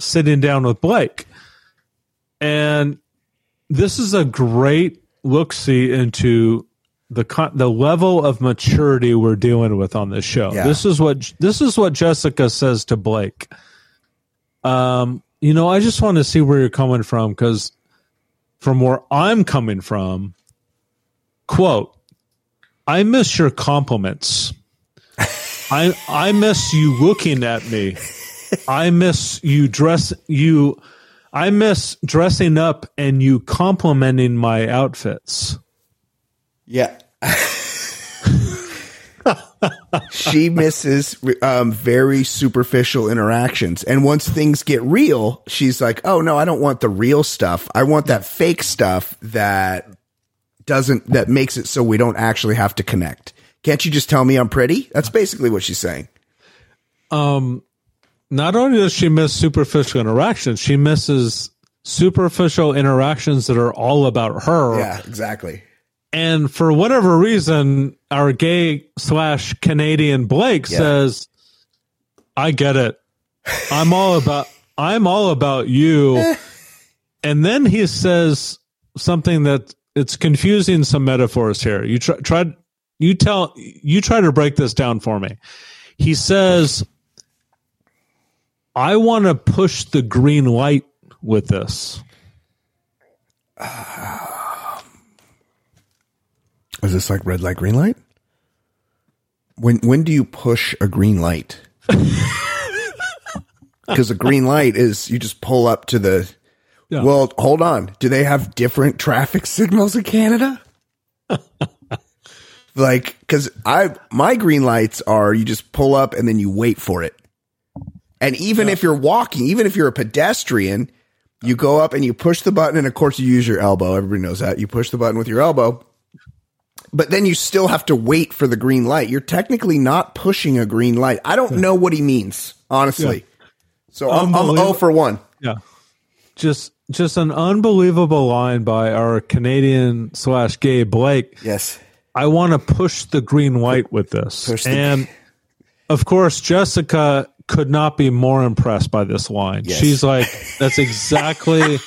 sitting down with Blake. And this is a great look see into the con- the level of maturity we're dealing with on this show. Yeah. This is what this is what Jessica says to Blake. Um, you know, I just want to see where you're coming from because from where I'm coming from, quote, I miss your compliments. I I miss you looking at me. I miss you dress you I miss dressing up and you complimenting my outfits. Yeah. she misses um, very superficial interactions. And once things get real, she's like, oh, no, I don't want the real stuff. I want that fake stuff that doesn't, that makes it so we don't actually have to connect. Can't you just tell me I'm pretty? That's basically what she's saying. Not only does she miss superficial interactions, she misses superficial interactions that are all about her. Yeah, exactly. And for whatever reason, our gay slash Canadian Blake Yeah. says, I get it. I'm all about I'm all about you. and then he says something that it's confusing some metaphors here. You try, try you tell you try to break this down for me. He says, I want to push the green light with this. Is this like red light, green light? When when do you push a green light? Because a green light is you just pull up to the. Yeah. Well, hold on. Do they have different traffic signals in Canada? like, because I my green lights are you just pull up and then you wait for it. And even if you're walking, even if you're a pedestrian, you go up and you push the button, and of course you use your elbow. Everybody knows that. You push the button with your elbow, but then you still have to wait for the green light. You're technically not pushing a green light. I don't know what he means, honestly. So I'm, I'm 0 for 1. Yeah. Just just an unbelievable line by our Canadian slash gay Blake. Yes. I want to push the green light with this. The- and of course, Jessica could not be more impressed by this line. Yes. She's like, that's exactly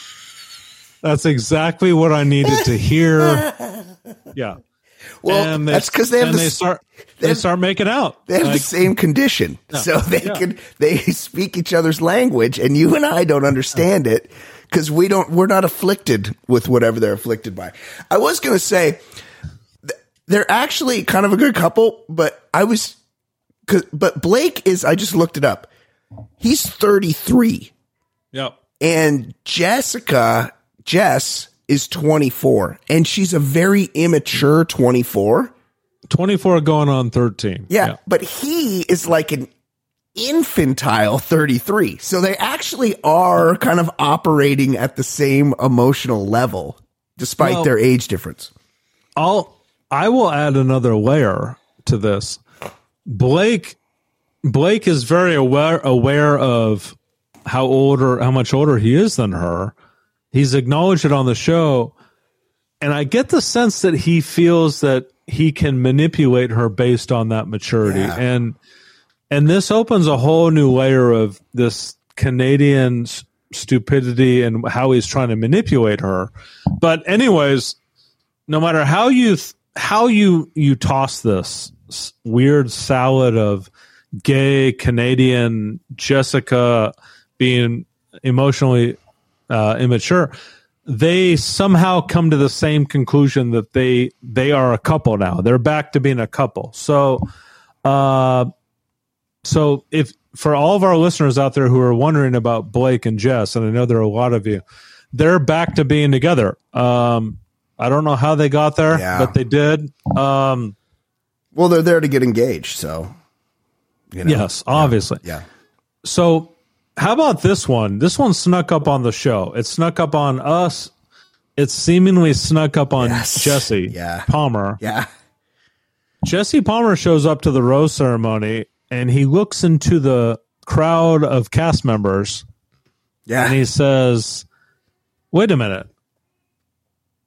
that's exactly what I needed to hear. Yeah. Well, they- that's because they have the, they start they start making out. they have the same condition, so they Yeah. can they speak each other's language, and you and I don't understand it because we don't we're not afflicted with whatever they're afflicted by. I was going to say they're actually kind of a good couple, but I was but Blake is. I just looked it up. He's 33, Yep. and Jessica Jess is 24, and she's a very immature 24. 24 going on 13. Yeah, but he is like an infantile 33. So they actually are kind of operating at the same emotional level despite Well- their age difference. I'll I will add another layer to this. Blake Blake is very aware aware of how older how much older he is than her. He's acknowledged it on the show. And I get the sense that he feels that he can manipulate her based on that maturity. Yeah. And and this opens a whole new layer of this Canadian stupidity and how he's trying to manipulate her. But anyways, no matter how you th- how you you toss this weird salad of gay Canadian Jessica being emotionally uh, immature, they somehow come to the same conclusion that they they are a couple now. They're back to being a couple. So, uh, so if for all of our listeners out there who are wondering about Blake and Jess, and I know there are a lot of you, they're back to being together. Um, I don't know how they got there, Yeah. but they did. Um, Well, they're there to get engaged, so you know. yes, obviously. Yeah. So, how about this one? This one snuck up on the show. It snuck up on us. It seemingly snuck up on Yes. Jesse Yeah. Palmer. Yeah. Jesse Palmer shows up to the rose ceremony and he looks into the crowd of cast members Yeah. and he says, "Wait a minute.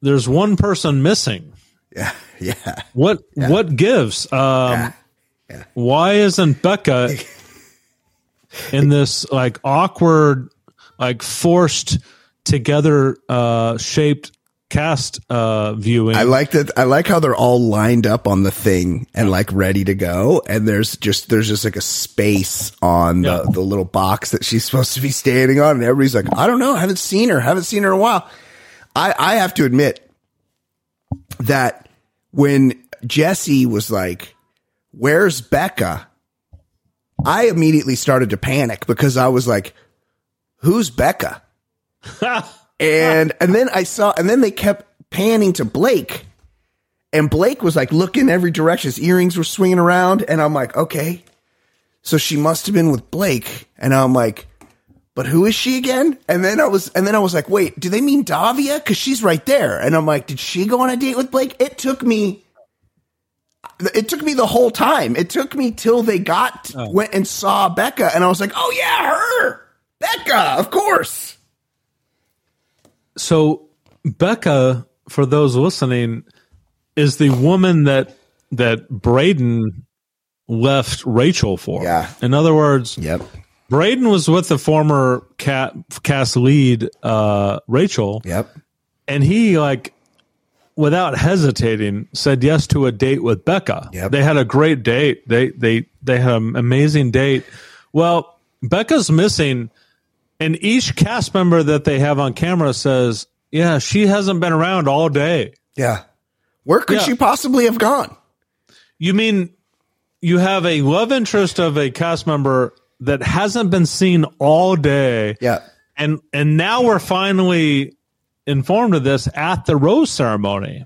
There's one person missing. yeah. Yeah. What what gives? Um, Yeah. Why isn't Becca in this like awkward, like forced together uh, shaped cast uh, viewing? I like that. I like how they're all lined up on the thing and like ready to go. And there's just there's just like a space on the, Yeah. the little box that she's supposed to be standing on, and everybody's like, I don't know, I haven't seen her, haven't seen her in a while. I I have to admit that when Jesse was like, "Where's Becca?" I immediately started to panic because I was like, "Who's Becca?" and and then I saw, and then they kept panning to Blake, and Blake was like looking every direction. His earrings were swinging around, and I'm like, okay, so she must have been with Blake, and I'm like, but who is she again? And then I was, and then I was like, wait, do they mean Davia? Because she's right there, and I'm like, did she go on a date with Blake? It took me. It took me the whole time. It took me till they got oh. went and saw Becca, and I was like, "Oh yeah, her, Becca, of course." so Becca, for those listening, is the woman that that Brayden left Rachel for. Yeah. In other words, Yep. Brayden was with the former cat, cast lead uh, Rachel, Yep. and he like without hesitating said yes to a date with Becca. Yep. They had a great date. They they they had an amazing date. Well, Becca's missing, and each cast member that they have on camera says, "Yeah, she hasn't been around all day." Yeah. Where could Yeah. she possibly have gone? You mean you have a love interest of a cast member that hasn't been seen all day? Yeah. and and now we're finally informed of this at the rose ceremony.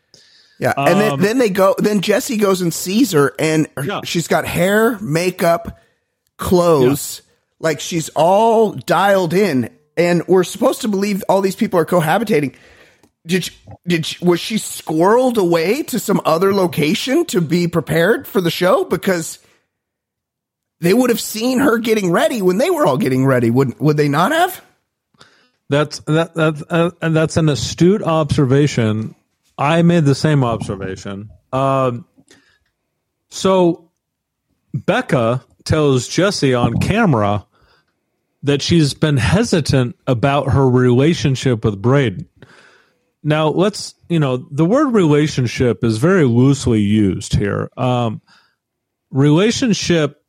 Yeah. And then, Um, then they go, then Jesse goes and sees her and Yeah. she's got hair, makeup, clothes, like she's all dialed in. And we're supposed to believe all these people are cohabitating. Did, she, did she, was she squirreled away to some other location to be prepared for the show? Because they would have seen her getting ready when they were all getting ready. Would, would they not have? That's that that uh, and that's an astute observation. I made the same observation. Um, so Becca tells Jesse on camera that she's been hesitant about her relationship with Brayden. Now, let's, you know, the word relationship is very loosely used here. Um, relationship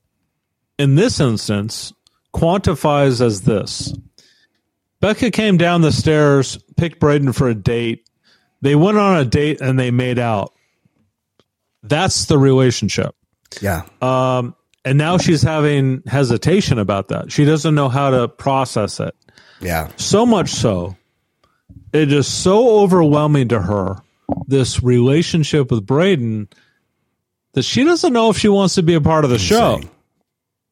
in this instance quantifies as this Becca came down the stairs, picked Brayden for a date. They went on a date and they made out. That's the relationship. Yeah. Um, And now she's having hesitation about that. She doesn't know how to process it. Yeah. So much so, it is so overwhelming to her, this relationship with Brayden, that she doesn't know if she wants to be a part of the show.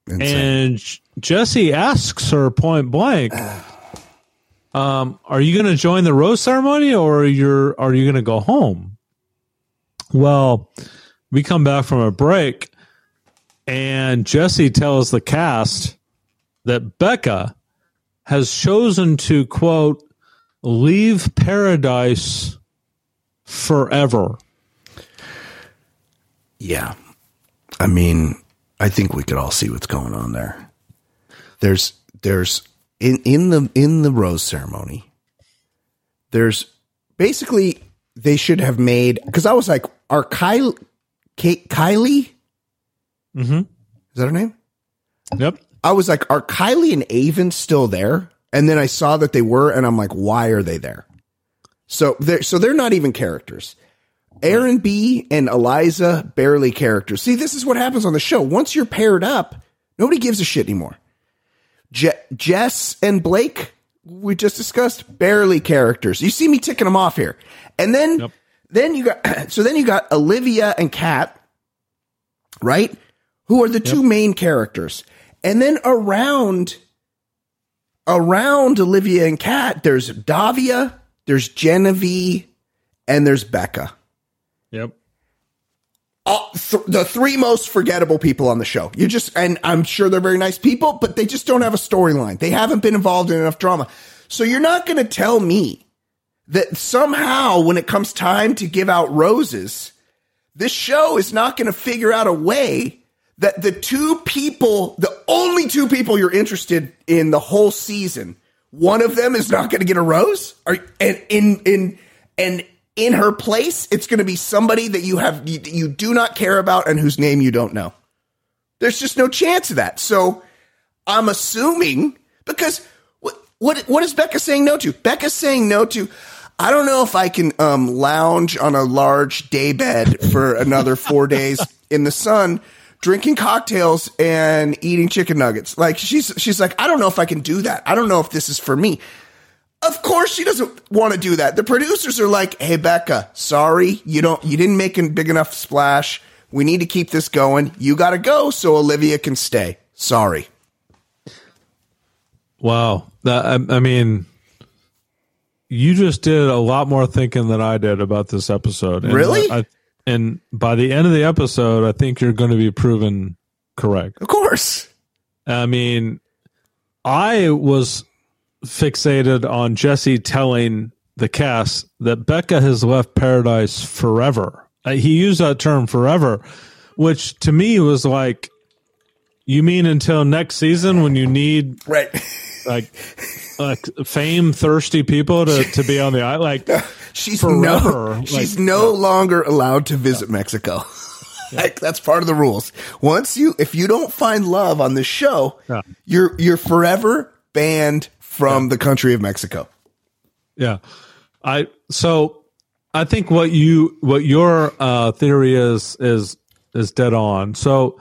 Insane. And Jesse asks her point blank, um, "Are you going to join the rose ceremony, or you're are you going to go home?" Well, we come back from a break, and Jesse tells the cast that Becca has chosen to quote leave paradise forever. Yeah. I mean, I think we could all see what's going on there. There's there's in in the in the rose ceremony. There's basically they should have made cuz I was like are Kyle Kate Kylie Mm-hmm. is that her name? Yep. I was like are Kylie and Aven still there? And then I saw that they were and I'm like why are they there? So they're so they're not even characters. Aaron B and Eliza barely characters. See, this is what happens on the show. Once you're paired up, nobody gives a shit anymore. Je- Jess and Blake, we just discussed, barely characters. You see me ticking them off here. And then Yep. then you got so then you got Olivia and Kat, right? Who are the two main characters. And then around around Olivia and Kat, there's Davia, there's Genevieve, and there's Becca. Yep. th- the three most forgettable people on the show. You just, and I'm sure they're very nice people, but they just don't have a storyline. They haven't been involved in enough drama. So you're not going to tell me that somehow when it comes time to give out roses, this show is not going to figure out a way that the two people, the only two people you're interested in the whole season, one of them is not going to get a rose, Are, and in in and in her place, it's going to be somebody that you have you, you do not care about and whose name you don't know. There's just no chance of that. So I'm assuming because what what what is Becca saying no to? Becca's saying no to. I don't know if I can um, lounge on a large day bed for another four days in the sun, drinking cocktails and eating chicken nuggets. Like she's she's like, I don't know if I can do that. I don't know if this is for me. Of course she doesn't want to do that. The producers are like, "Hey Becca, sorry, you don't you didn't make a big enough splash. We need to keep this going. You got to go so Olivia can stay. Sorry." Wow. That I, I mean, you just did a lot more thinking than I did about this episode. And Really? I, and by the end of the episode, I think you're going to be proven correct. Of course. I mean, I was fixated on Jesse telling the cast that Becca has left paradise forever. Uh, He used that term forever, which to me was like, you mean until next season when you need Right. like like fame thirsty people to, to be on the island like She's Forever. no Like- she's no longer allowed to visit Mexico. like that's part of the rules. Once you if you don't find love on this show, Yeah. you're you're forever banned from the country of Mexico. yeah. I so i think what you what your uh theory is is is dead on. So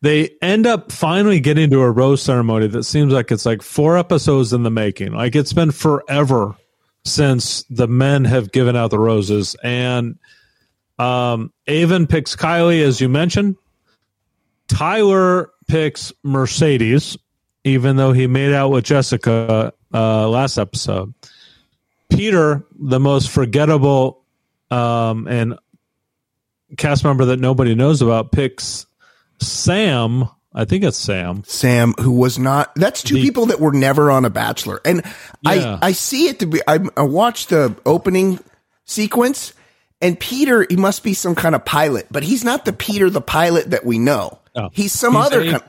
they end up finally getting to a rose ceremony that seems like it's like four episodes in the making. Like it's been forever since the men have given out the roses. And um aven picks kylie as you mentioned. Tyler picks mercedes even though he made out with jessica uh last episode Peter, the most forgettable um, and cast member that nobody knows about, picks Sam. I think it's Sam. Sam, who was not that's two The- people that were never on a bachelor. And Yeah. I I see it to be I, I watched the opening sequence and Peter he must be some kind of pilot, but he's not the Peter the pilot that we know. No. He's some He's other a- kind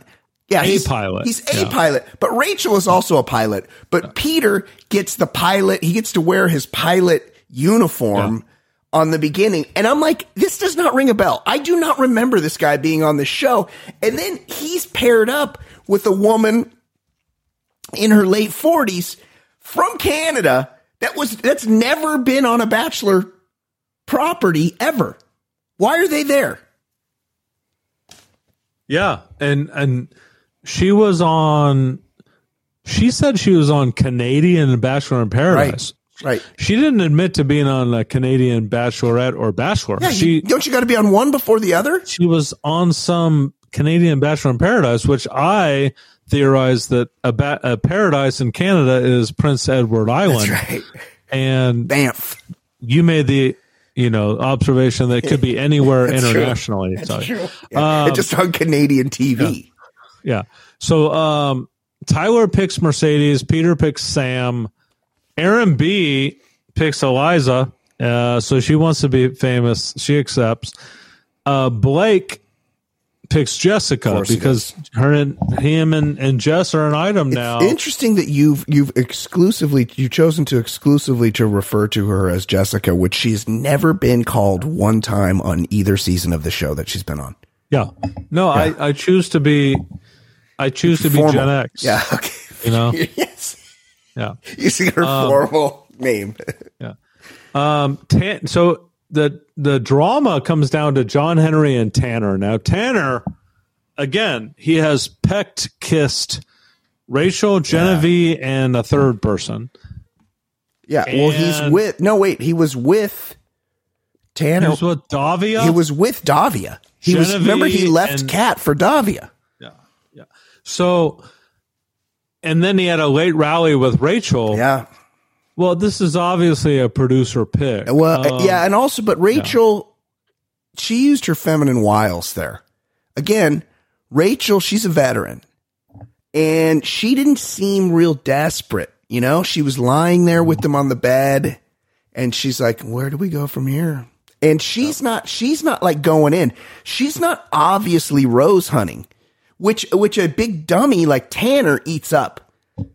yeah, a he's, pilot. He's a Yeah. pilot, but Rachel is also a pilot. But Peter gets the pilot. He gets to wear his pilot uniform on the beginning, and I'm like, this does not ring a bell. I do not remember this guy being on the show. And then he's paired up with a woman in her late 40s from Canada that was that's never been on a bachelor property ever. Why are they there? Yeah, and and she was on. She said she was on Canadian Bachelor in Paradise. Right. She didn't admit to being on a Canadian Bachelorette or Bachelor. Yeah, she you, don't you got to be on one before the other? she was on some Canadian Bachelor in Paradise, which I theorized that a, ba- a paradise in Canada is Prince Edward Island, right. and Banff. you made the you know observation that it could be anywhere true. internationally. That's So, true. Yeah. it's just on Canadian TV. Yeah. So um, Tyler picks Mercedes. Peter picks Sam. Aaron B picks Eliza. Uh, so she wants to be famous. She accepts. Uh, Blake picks Jessica course he because her and him and, and Jess are an item now. It's interesting that you've you've exclusively you've chosen to exclusively to refer to her as Jessica, which she's never been called one time on either season of the show that she's been on. yeah. No, I, I choose to be. I choose to be Formal. Gen X. Yeah. Okay. You know. yes. Yeah. Using her formal name. Yeah. Um, Tan- so the the drama comes down to John Henry and Tanner. Now Tanner, again, he has pecked, kissed Rachel, Genevieve, and a third person. Yeah. Well, he's with. No, wait. He was with Tanner. Here's what Davia. He was with Davia. He was. Remember, he left and- Kat for Davia. Yeah, yeah. So, and then he had a late rally with Rachel. Yeah. Well, this is obviously a producer pick. Well, Um, yeah, and also, but Rachel, she used her feminine wiles there. Again, Rachel, she's a veteran, and she didn't seem real desperate. You know, she was lying there with them on the bed, and she's like, "Where do we go from here?" And she's not, she's not like going in. She's not obviously rose hunting, which which a big dummy like Tanner eats up.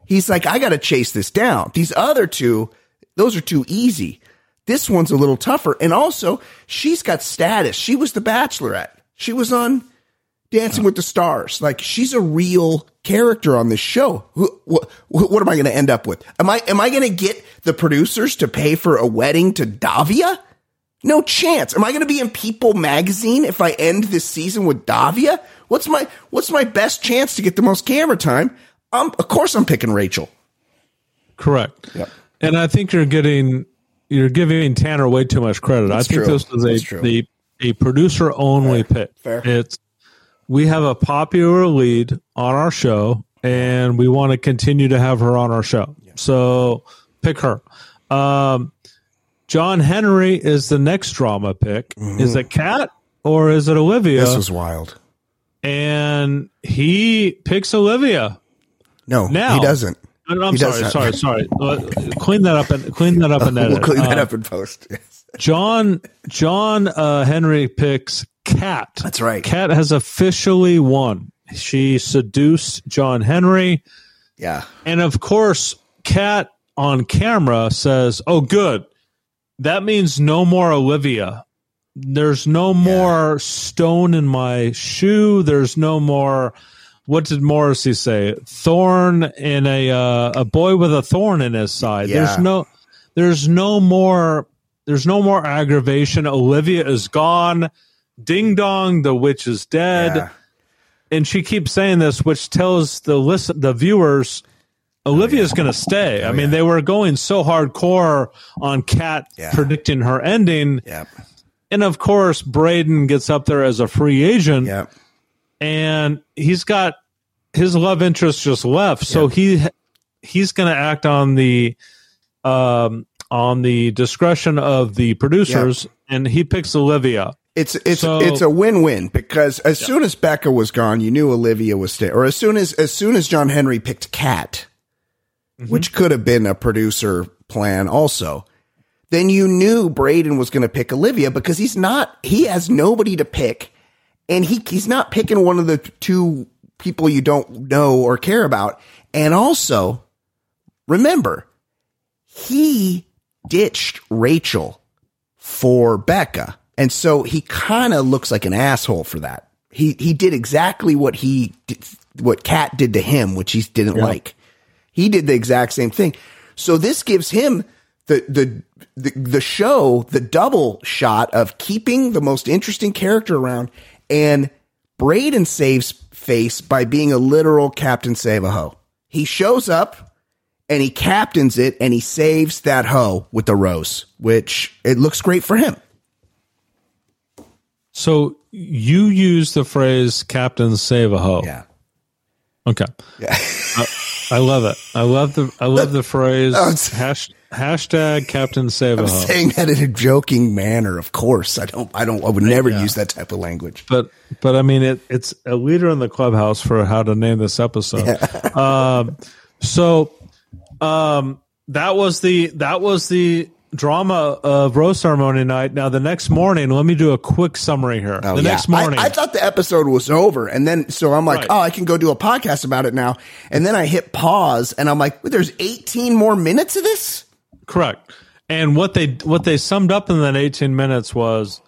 He's like, I got to chase this down. These other two, those are too easy. This one's a little tougher. And also, she's got status. She was the bachelorette. She was on Dancing with the Stars. Like, she's a real character on this show. Who, what, what am I going to end up with? Am I, am I going to get the producers to pay for a wedding to Davia? No chance. Am I going to be in People magazine if I end this season with Davia? What's my, what's my best chance to get the most camera time? Um, of course I'm picking Rachel. Correct. Yep. And I think you're getting you're giving Tanner way too much credit. That's I think true. this was a the a producer only pick. Fair. It's we have a popular lead on our show and we want to continue to have her on our show. So pick her. Um, John Henry is the next drama pick. Is it Kat or is it Olivia? Mm-hmm. This was wild. and he picks Olivia. No, Now- he doesn't. I'm I'm He sorry, doesn't. sorry, sorry. Uh, clean that up and clean that up and edit. We'll clean that Uh, up in post. Yes. John John uh, Henry picks Kat. That's right. Kat has officially won. She seduced John Henry, Yeah. and of course, Kat on camera says, "Oh, good. That means no more Olivia. There's no more stone in my shoe. There's no more." What did Morrissey say? Thorn in a uh, a boy with a thorn in his side. Yeah. There's no there's no more there's no more aggravation. Olivia is gone. Ding dong, the witch is dead. Yeah. And she keeps saying this, which tells the listen the viewers Olivia's going to stay. I mean, they were going so hardcore on Kat Yeah. predicting her ending, Yep. and of course, Brayden gets up there as a free agent, Yep. and he's got his love interest just left, so he he's going to act on the um on the discretion of the producers, and he picks Olivia. It's it's So- it's a win win because as soon as Becca was gone, you knew Olivia was staying. Or as soon as as soon as John Henry picked Kat, Mm-hmm. which could have been a producer plan also, then you knew Brayden was going to pick Olivia because he's not he has nobody to pick, and he he's not picking one of the two people you don't know or care about. And also, remember, he ditched Rachel for Becca. And so he kind of looks like an asshole for that. He he did exactly what he did, what Kat did to him, which he didn't like. He did the exact same thing. So this gives him the the the, the show the double shot of keeping the most interesting character around and Brayden saves face by being a literal Captain Save a Ho. He shows up and he captains it and he saves that hoe with the rose, which it looks great for him. So you use the phrase "Captain Save a Ho." Yeah. Okay. Yeah. I, uh, I love it. I love the I love the phrase hash, hashtag Captain Save I'm saying that in a joking manner, of course. I don't I don't I would never use that type of language. But but I mean it, it's a leader in the clubhouse for how to name this episode. um, so um, that was the that was the drama of rose ceremony night. Now the next morning, let me do a quick summary here. Oh, the yeah. next morning, I, I thought the episode was over, and then so I'm like, Right. oh, I can go do a podcast about it now. And then I hit pause, and I'm like, "Wait, there's 18 more minutes of this. Correct. And what they what they summed up in that 18 minutes was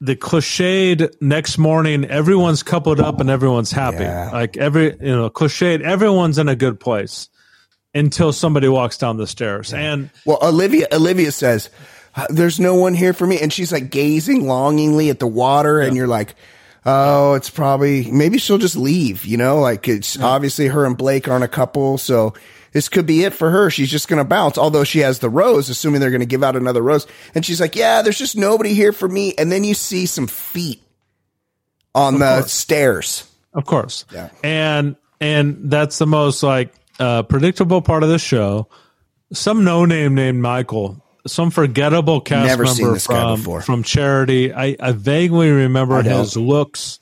the cliched next morning everyone's coupled up and everyone's happy. Yeah. Like every you know cliched everyone's in a good place until somebody walks down the stairs. And Well, Olivia Olivia says, "There's no one here for me," and she's like gazing longingly at the water, and you're like. Oh, it's probably maybe she'll just leave, you know, like it's obviously her and Blake aren't a couple, so this could be it for her. She's just going to bounce, although she has the rose, assuming they're going to give out another rose. And she's like, yeah, there's just nobody here for me. And then you see some feet on the stairs. Of course. Yeah. And and that's the most like uh, predictable part of the show. Some no name named Michael, some forgettable cast Never member from from Charity. I, I vaguely remember don't. his looks.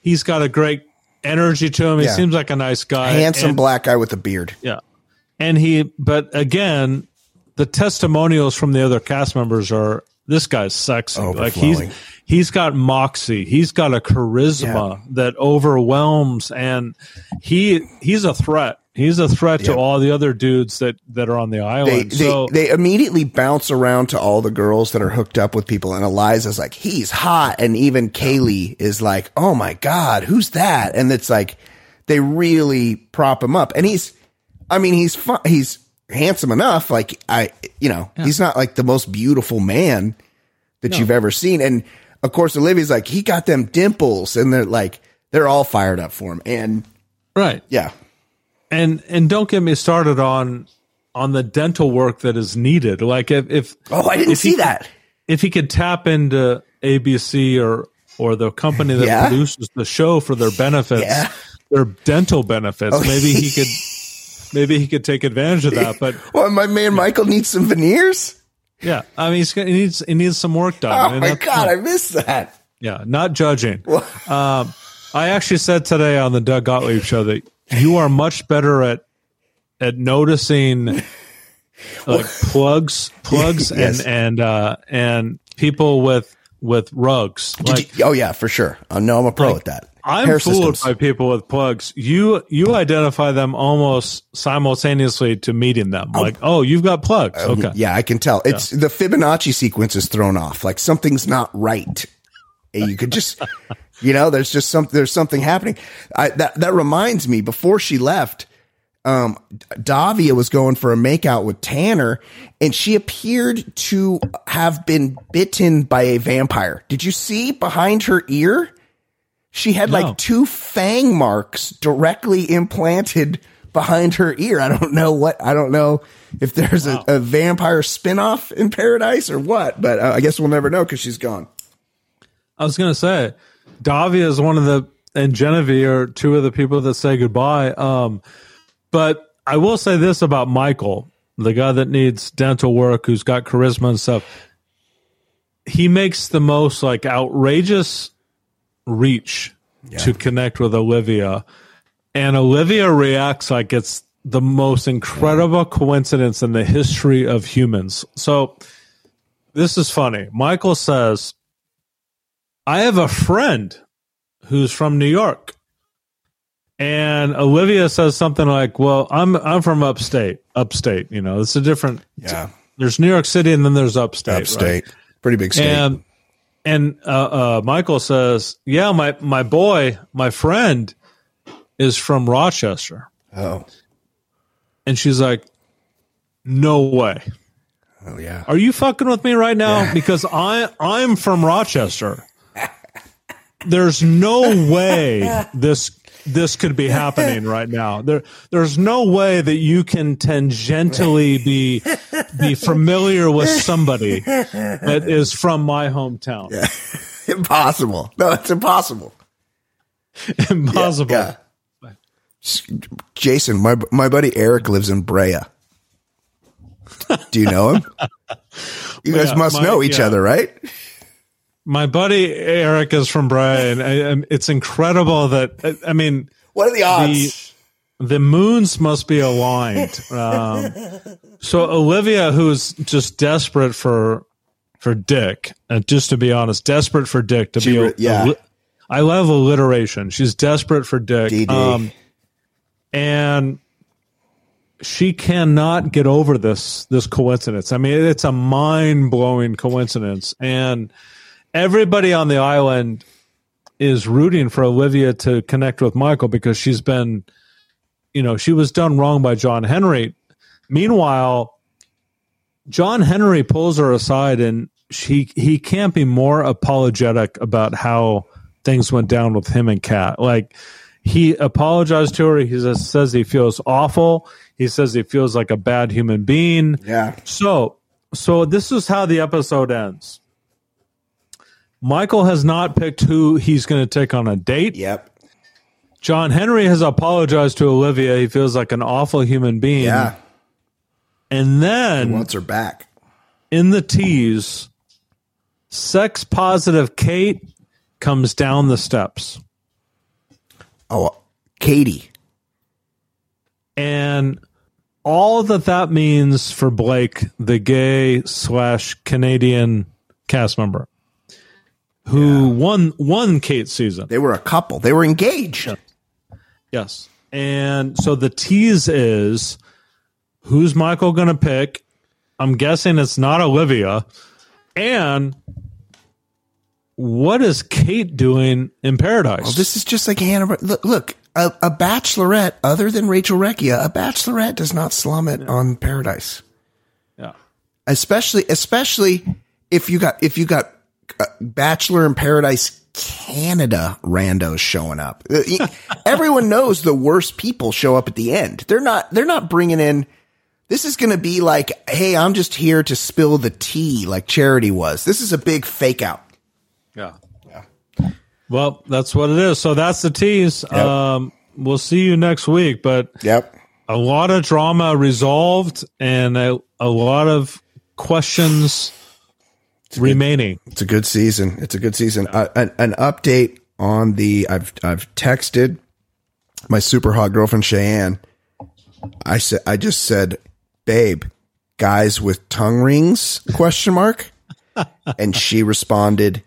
He's got a great energy to him. He Yeah. seems like a nice guy. Handsome And- black guy with a beard. yeah. And he, but again, the testimonials from the other cast members are this guy's sexy. Like he's he's got moxie. He's got a charisma that overwhelms, and he he's a threat. He's a threat to all the other dudes that that are on the island. they, so they immediately bounce around to all the girls that are hooked up with people. And Eliza's like, he's hot. And even Kaylee is like, oh my God, who's that? And it's like, they really prop him up. And he's, I mean, he's fun, he's handsome enough. Like, I, you know, he's not like the most beautiful man that you've ever seen. And of course, Olivia's like, he got them dimples. And they're like, they're all fired up for him. And right, yeah, and and don't get me started on on the dental work that is needed. Like if if oh, I didn't If he see that. if he could tap into ABC or or the company that Yeah. produces the show for their benefits, Yeah. their dental benefits, Oh. maybe he could maybe he could take advantage of that. But Well, my man Michael needs some veneers. yeah, I mean he's, he needs he needs some work done. Oh my God, I missed that. yeah, not judging. um, I actually said today on the Doug Gottlieb show that you are much better at at noticing like plugs, plugs, Yes. and and uh, and people with with rugs. Like oh yeah, for sure. I know I'm a pro at that. I'm Hair fooled systems. by people with plugs. You you identify them almost simultaneously to meeting them. Like, oh, you've got plugs. Okay. Yeah, I can tell. It's the Fibonacci sequence is thrown off. Like something's not right. You could just, you know, there's just some, there's something happening. I, that, that reminds me before she left, um, Davia was going for a makeout with Tanner and she appeared to have been bitten by a vampire. Did you see behind her ear? She had No. like two fang marks directly implanted behind her ear. I don't know what, I don't know if there's a, a vampire spinoff in paradise or what, but uh, I guess we'll never know because she's gone. I was gonna say, Davia is one of the and Genevieve are two of the people that say goodbye. Um, but I will say this about Michael, the guy that needs dental work, who's got charisma and stuff. He makes the most like outrageous reach to connect with Olivia, and Olivia reacts like it's the most incredible coincidence in the history of humans. So this is funny. Michael says, I have a friend who's from New York. And Olivia says something like, "Well, I'm I'm from upstate. Upstate, you know, it's a different. Yeah. There's New York City, and then there's upstate. right? Upstate. Pretty big state. And and uh, uh, Michael says, "Yeah, my my boy, my friend, is from Rochester." oh. And she's like, "No way. Oh, yeah. Are you fucking with me right now? Because I I'm from Rochester." There's no way this this could be happening right now. There there's no way that you can tangentially be be familiar with somebody that is from my hometown. Yeah. impossible. No, it's impossible. Impossible. Yeah. Jason, my my buddy Eric lives in Brea. Do you know him? You guys Yeah, must my- know each yeah. other, right? My buddy Eric is from Brea, and I, it's incredible that I- I mean What are the odds? the moons must be aligned. Um, so Olivia, who's just desperate for for Dick, and just to be honest, desperate for Dick to She be. yeah. I love alliteration. She's desperate for Dick, DD. and she cannot get over this this coincidence. I mean, it's a mind blowing coincidence, and everybody on the island is rooting for Olivia to connect with Michael because she's been, you know, she was done wrong by John Henry. Meanwhile, John Henry pulls her aside and she he can't be more apologetic about how things went down with him and Kat. Like he apologized to her. He says he feels awful. He says he feels like a bad human being. yeah. So, so this is how the episode ends. Michael has not picked who he's going to take on a date. Yep. John Henry has apologized to Olivia. He feels like an awful human being. Yeah. And then he Wants her back. in the tease, sex positive Kate comes down the steps. Oh, Katie. And all that that means for Blake, the gay slash Canadian cast member, who won won Kate's season. They were a couple. They were engaged. Yes. And so the tease is who's Michael going to pick? I'm guessing it's not Olivia. And what is Kate doing in paradise? Well, this is just like Hannah. Look, look a, a bachelorette, other than Rachel Recchia, a bachelorette does not slum it on Paradise. yeah. especially especially if you got if you got Bachelor in Paradise Canada randos showing up. Uh, Everyone knows the worst people show up at the end. They're not they're not bringing in. This is going to be like, hey, I'm just here to spill the tea, like Charity was. This is a big fake out. Yeah. Yeah. Well, that's what it is. So that's the tease. Um, we'll see you next week, but Yep. a lot of drama resolved and a, a lot of questions remaining. It's a good season. It's a good season. Uh, an, an update on the I've I've texted my super hot girlfriend Cheyenne. I said I just said, babe, guys with tongue rings question mark, and she responded,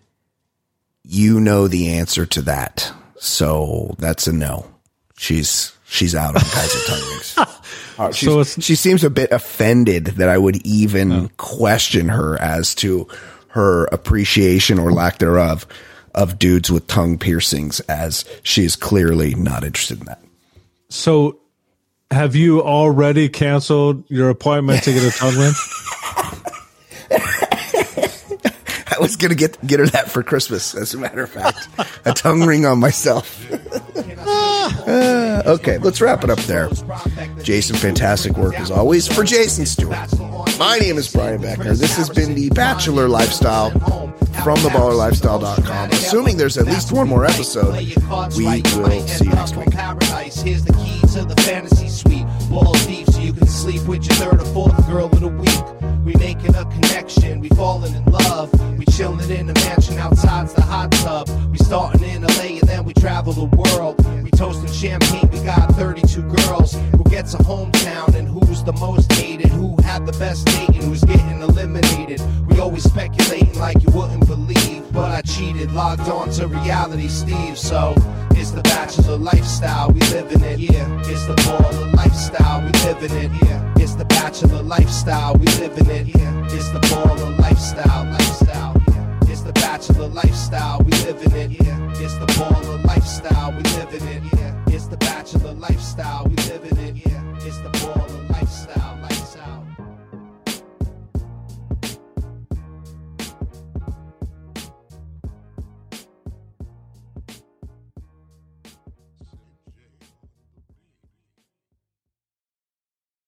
you know the answer to that, so that's a no. She's she's out on guys with tongue rings. Uh, So she seems a bit offended that I would even question her as to her appreciation or lack thereof of dudes with tongue piercings, as she is clearly not interested in that. So, have you already canceled your appointment to get a tongue ring? Was gonna get get her that for Christmas, as a matter of fact, a tongue ring on myself. Uh, okay, let's wrap it up there. Jason, fantastic work as always. For Jason Stewart, my name is Brian Beckner. This has been the Bachelor Lifestyle from thebachelorlifestyle.com. Assuming there's at least one more episode, we will see you next week. The the you can sleep with your third or fourth girl of the week. We making a connection, we falling in love. We chilling in a mansion outside's the hot tub. We starting in LA and then we travel the world. We toasting champagne, we got 32 girls. Who gets a hometown and who's the most hated? Who had the best date and who's getting eliminated? We always speculating like you wouldn't believe. But I cheated, logged on to reality Steve. So it's the bachelor lifestyle, we living it. Yeah, it's the baller lifestyle, we living it. Yeah, it's the bachelor lifestyle, we living it. Yeah, it's the baller lifestyle, lifestyle. Yeah, it's the bachelor lifestyle, we living it. Yeah, it's the baller lifestyle, we living it. Yeah, it's the bachelor lifestyle, we living it. Yeah, it's the baller.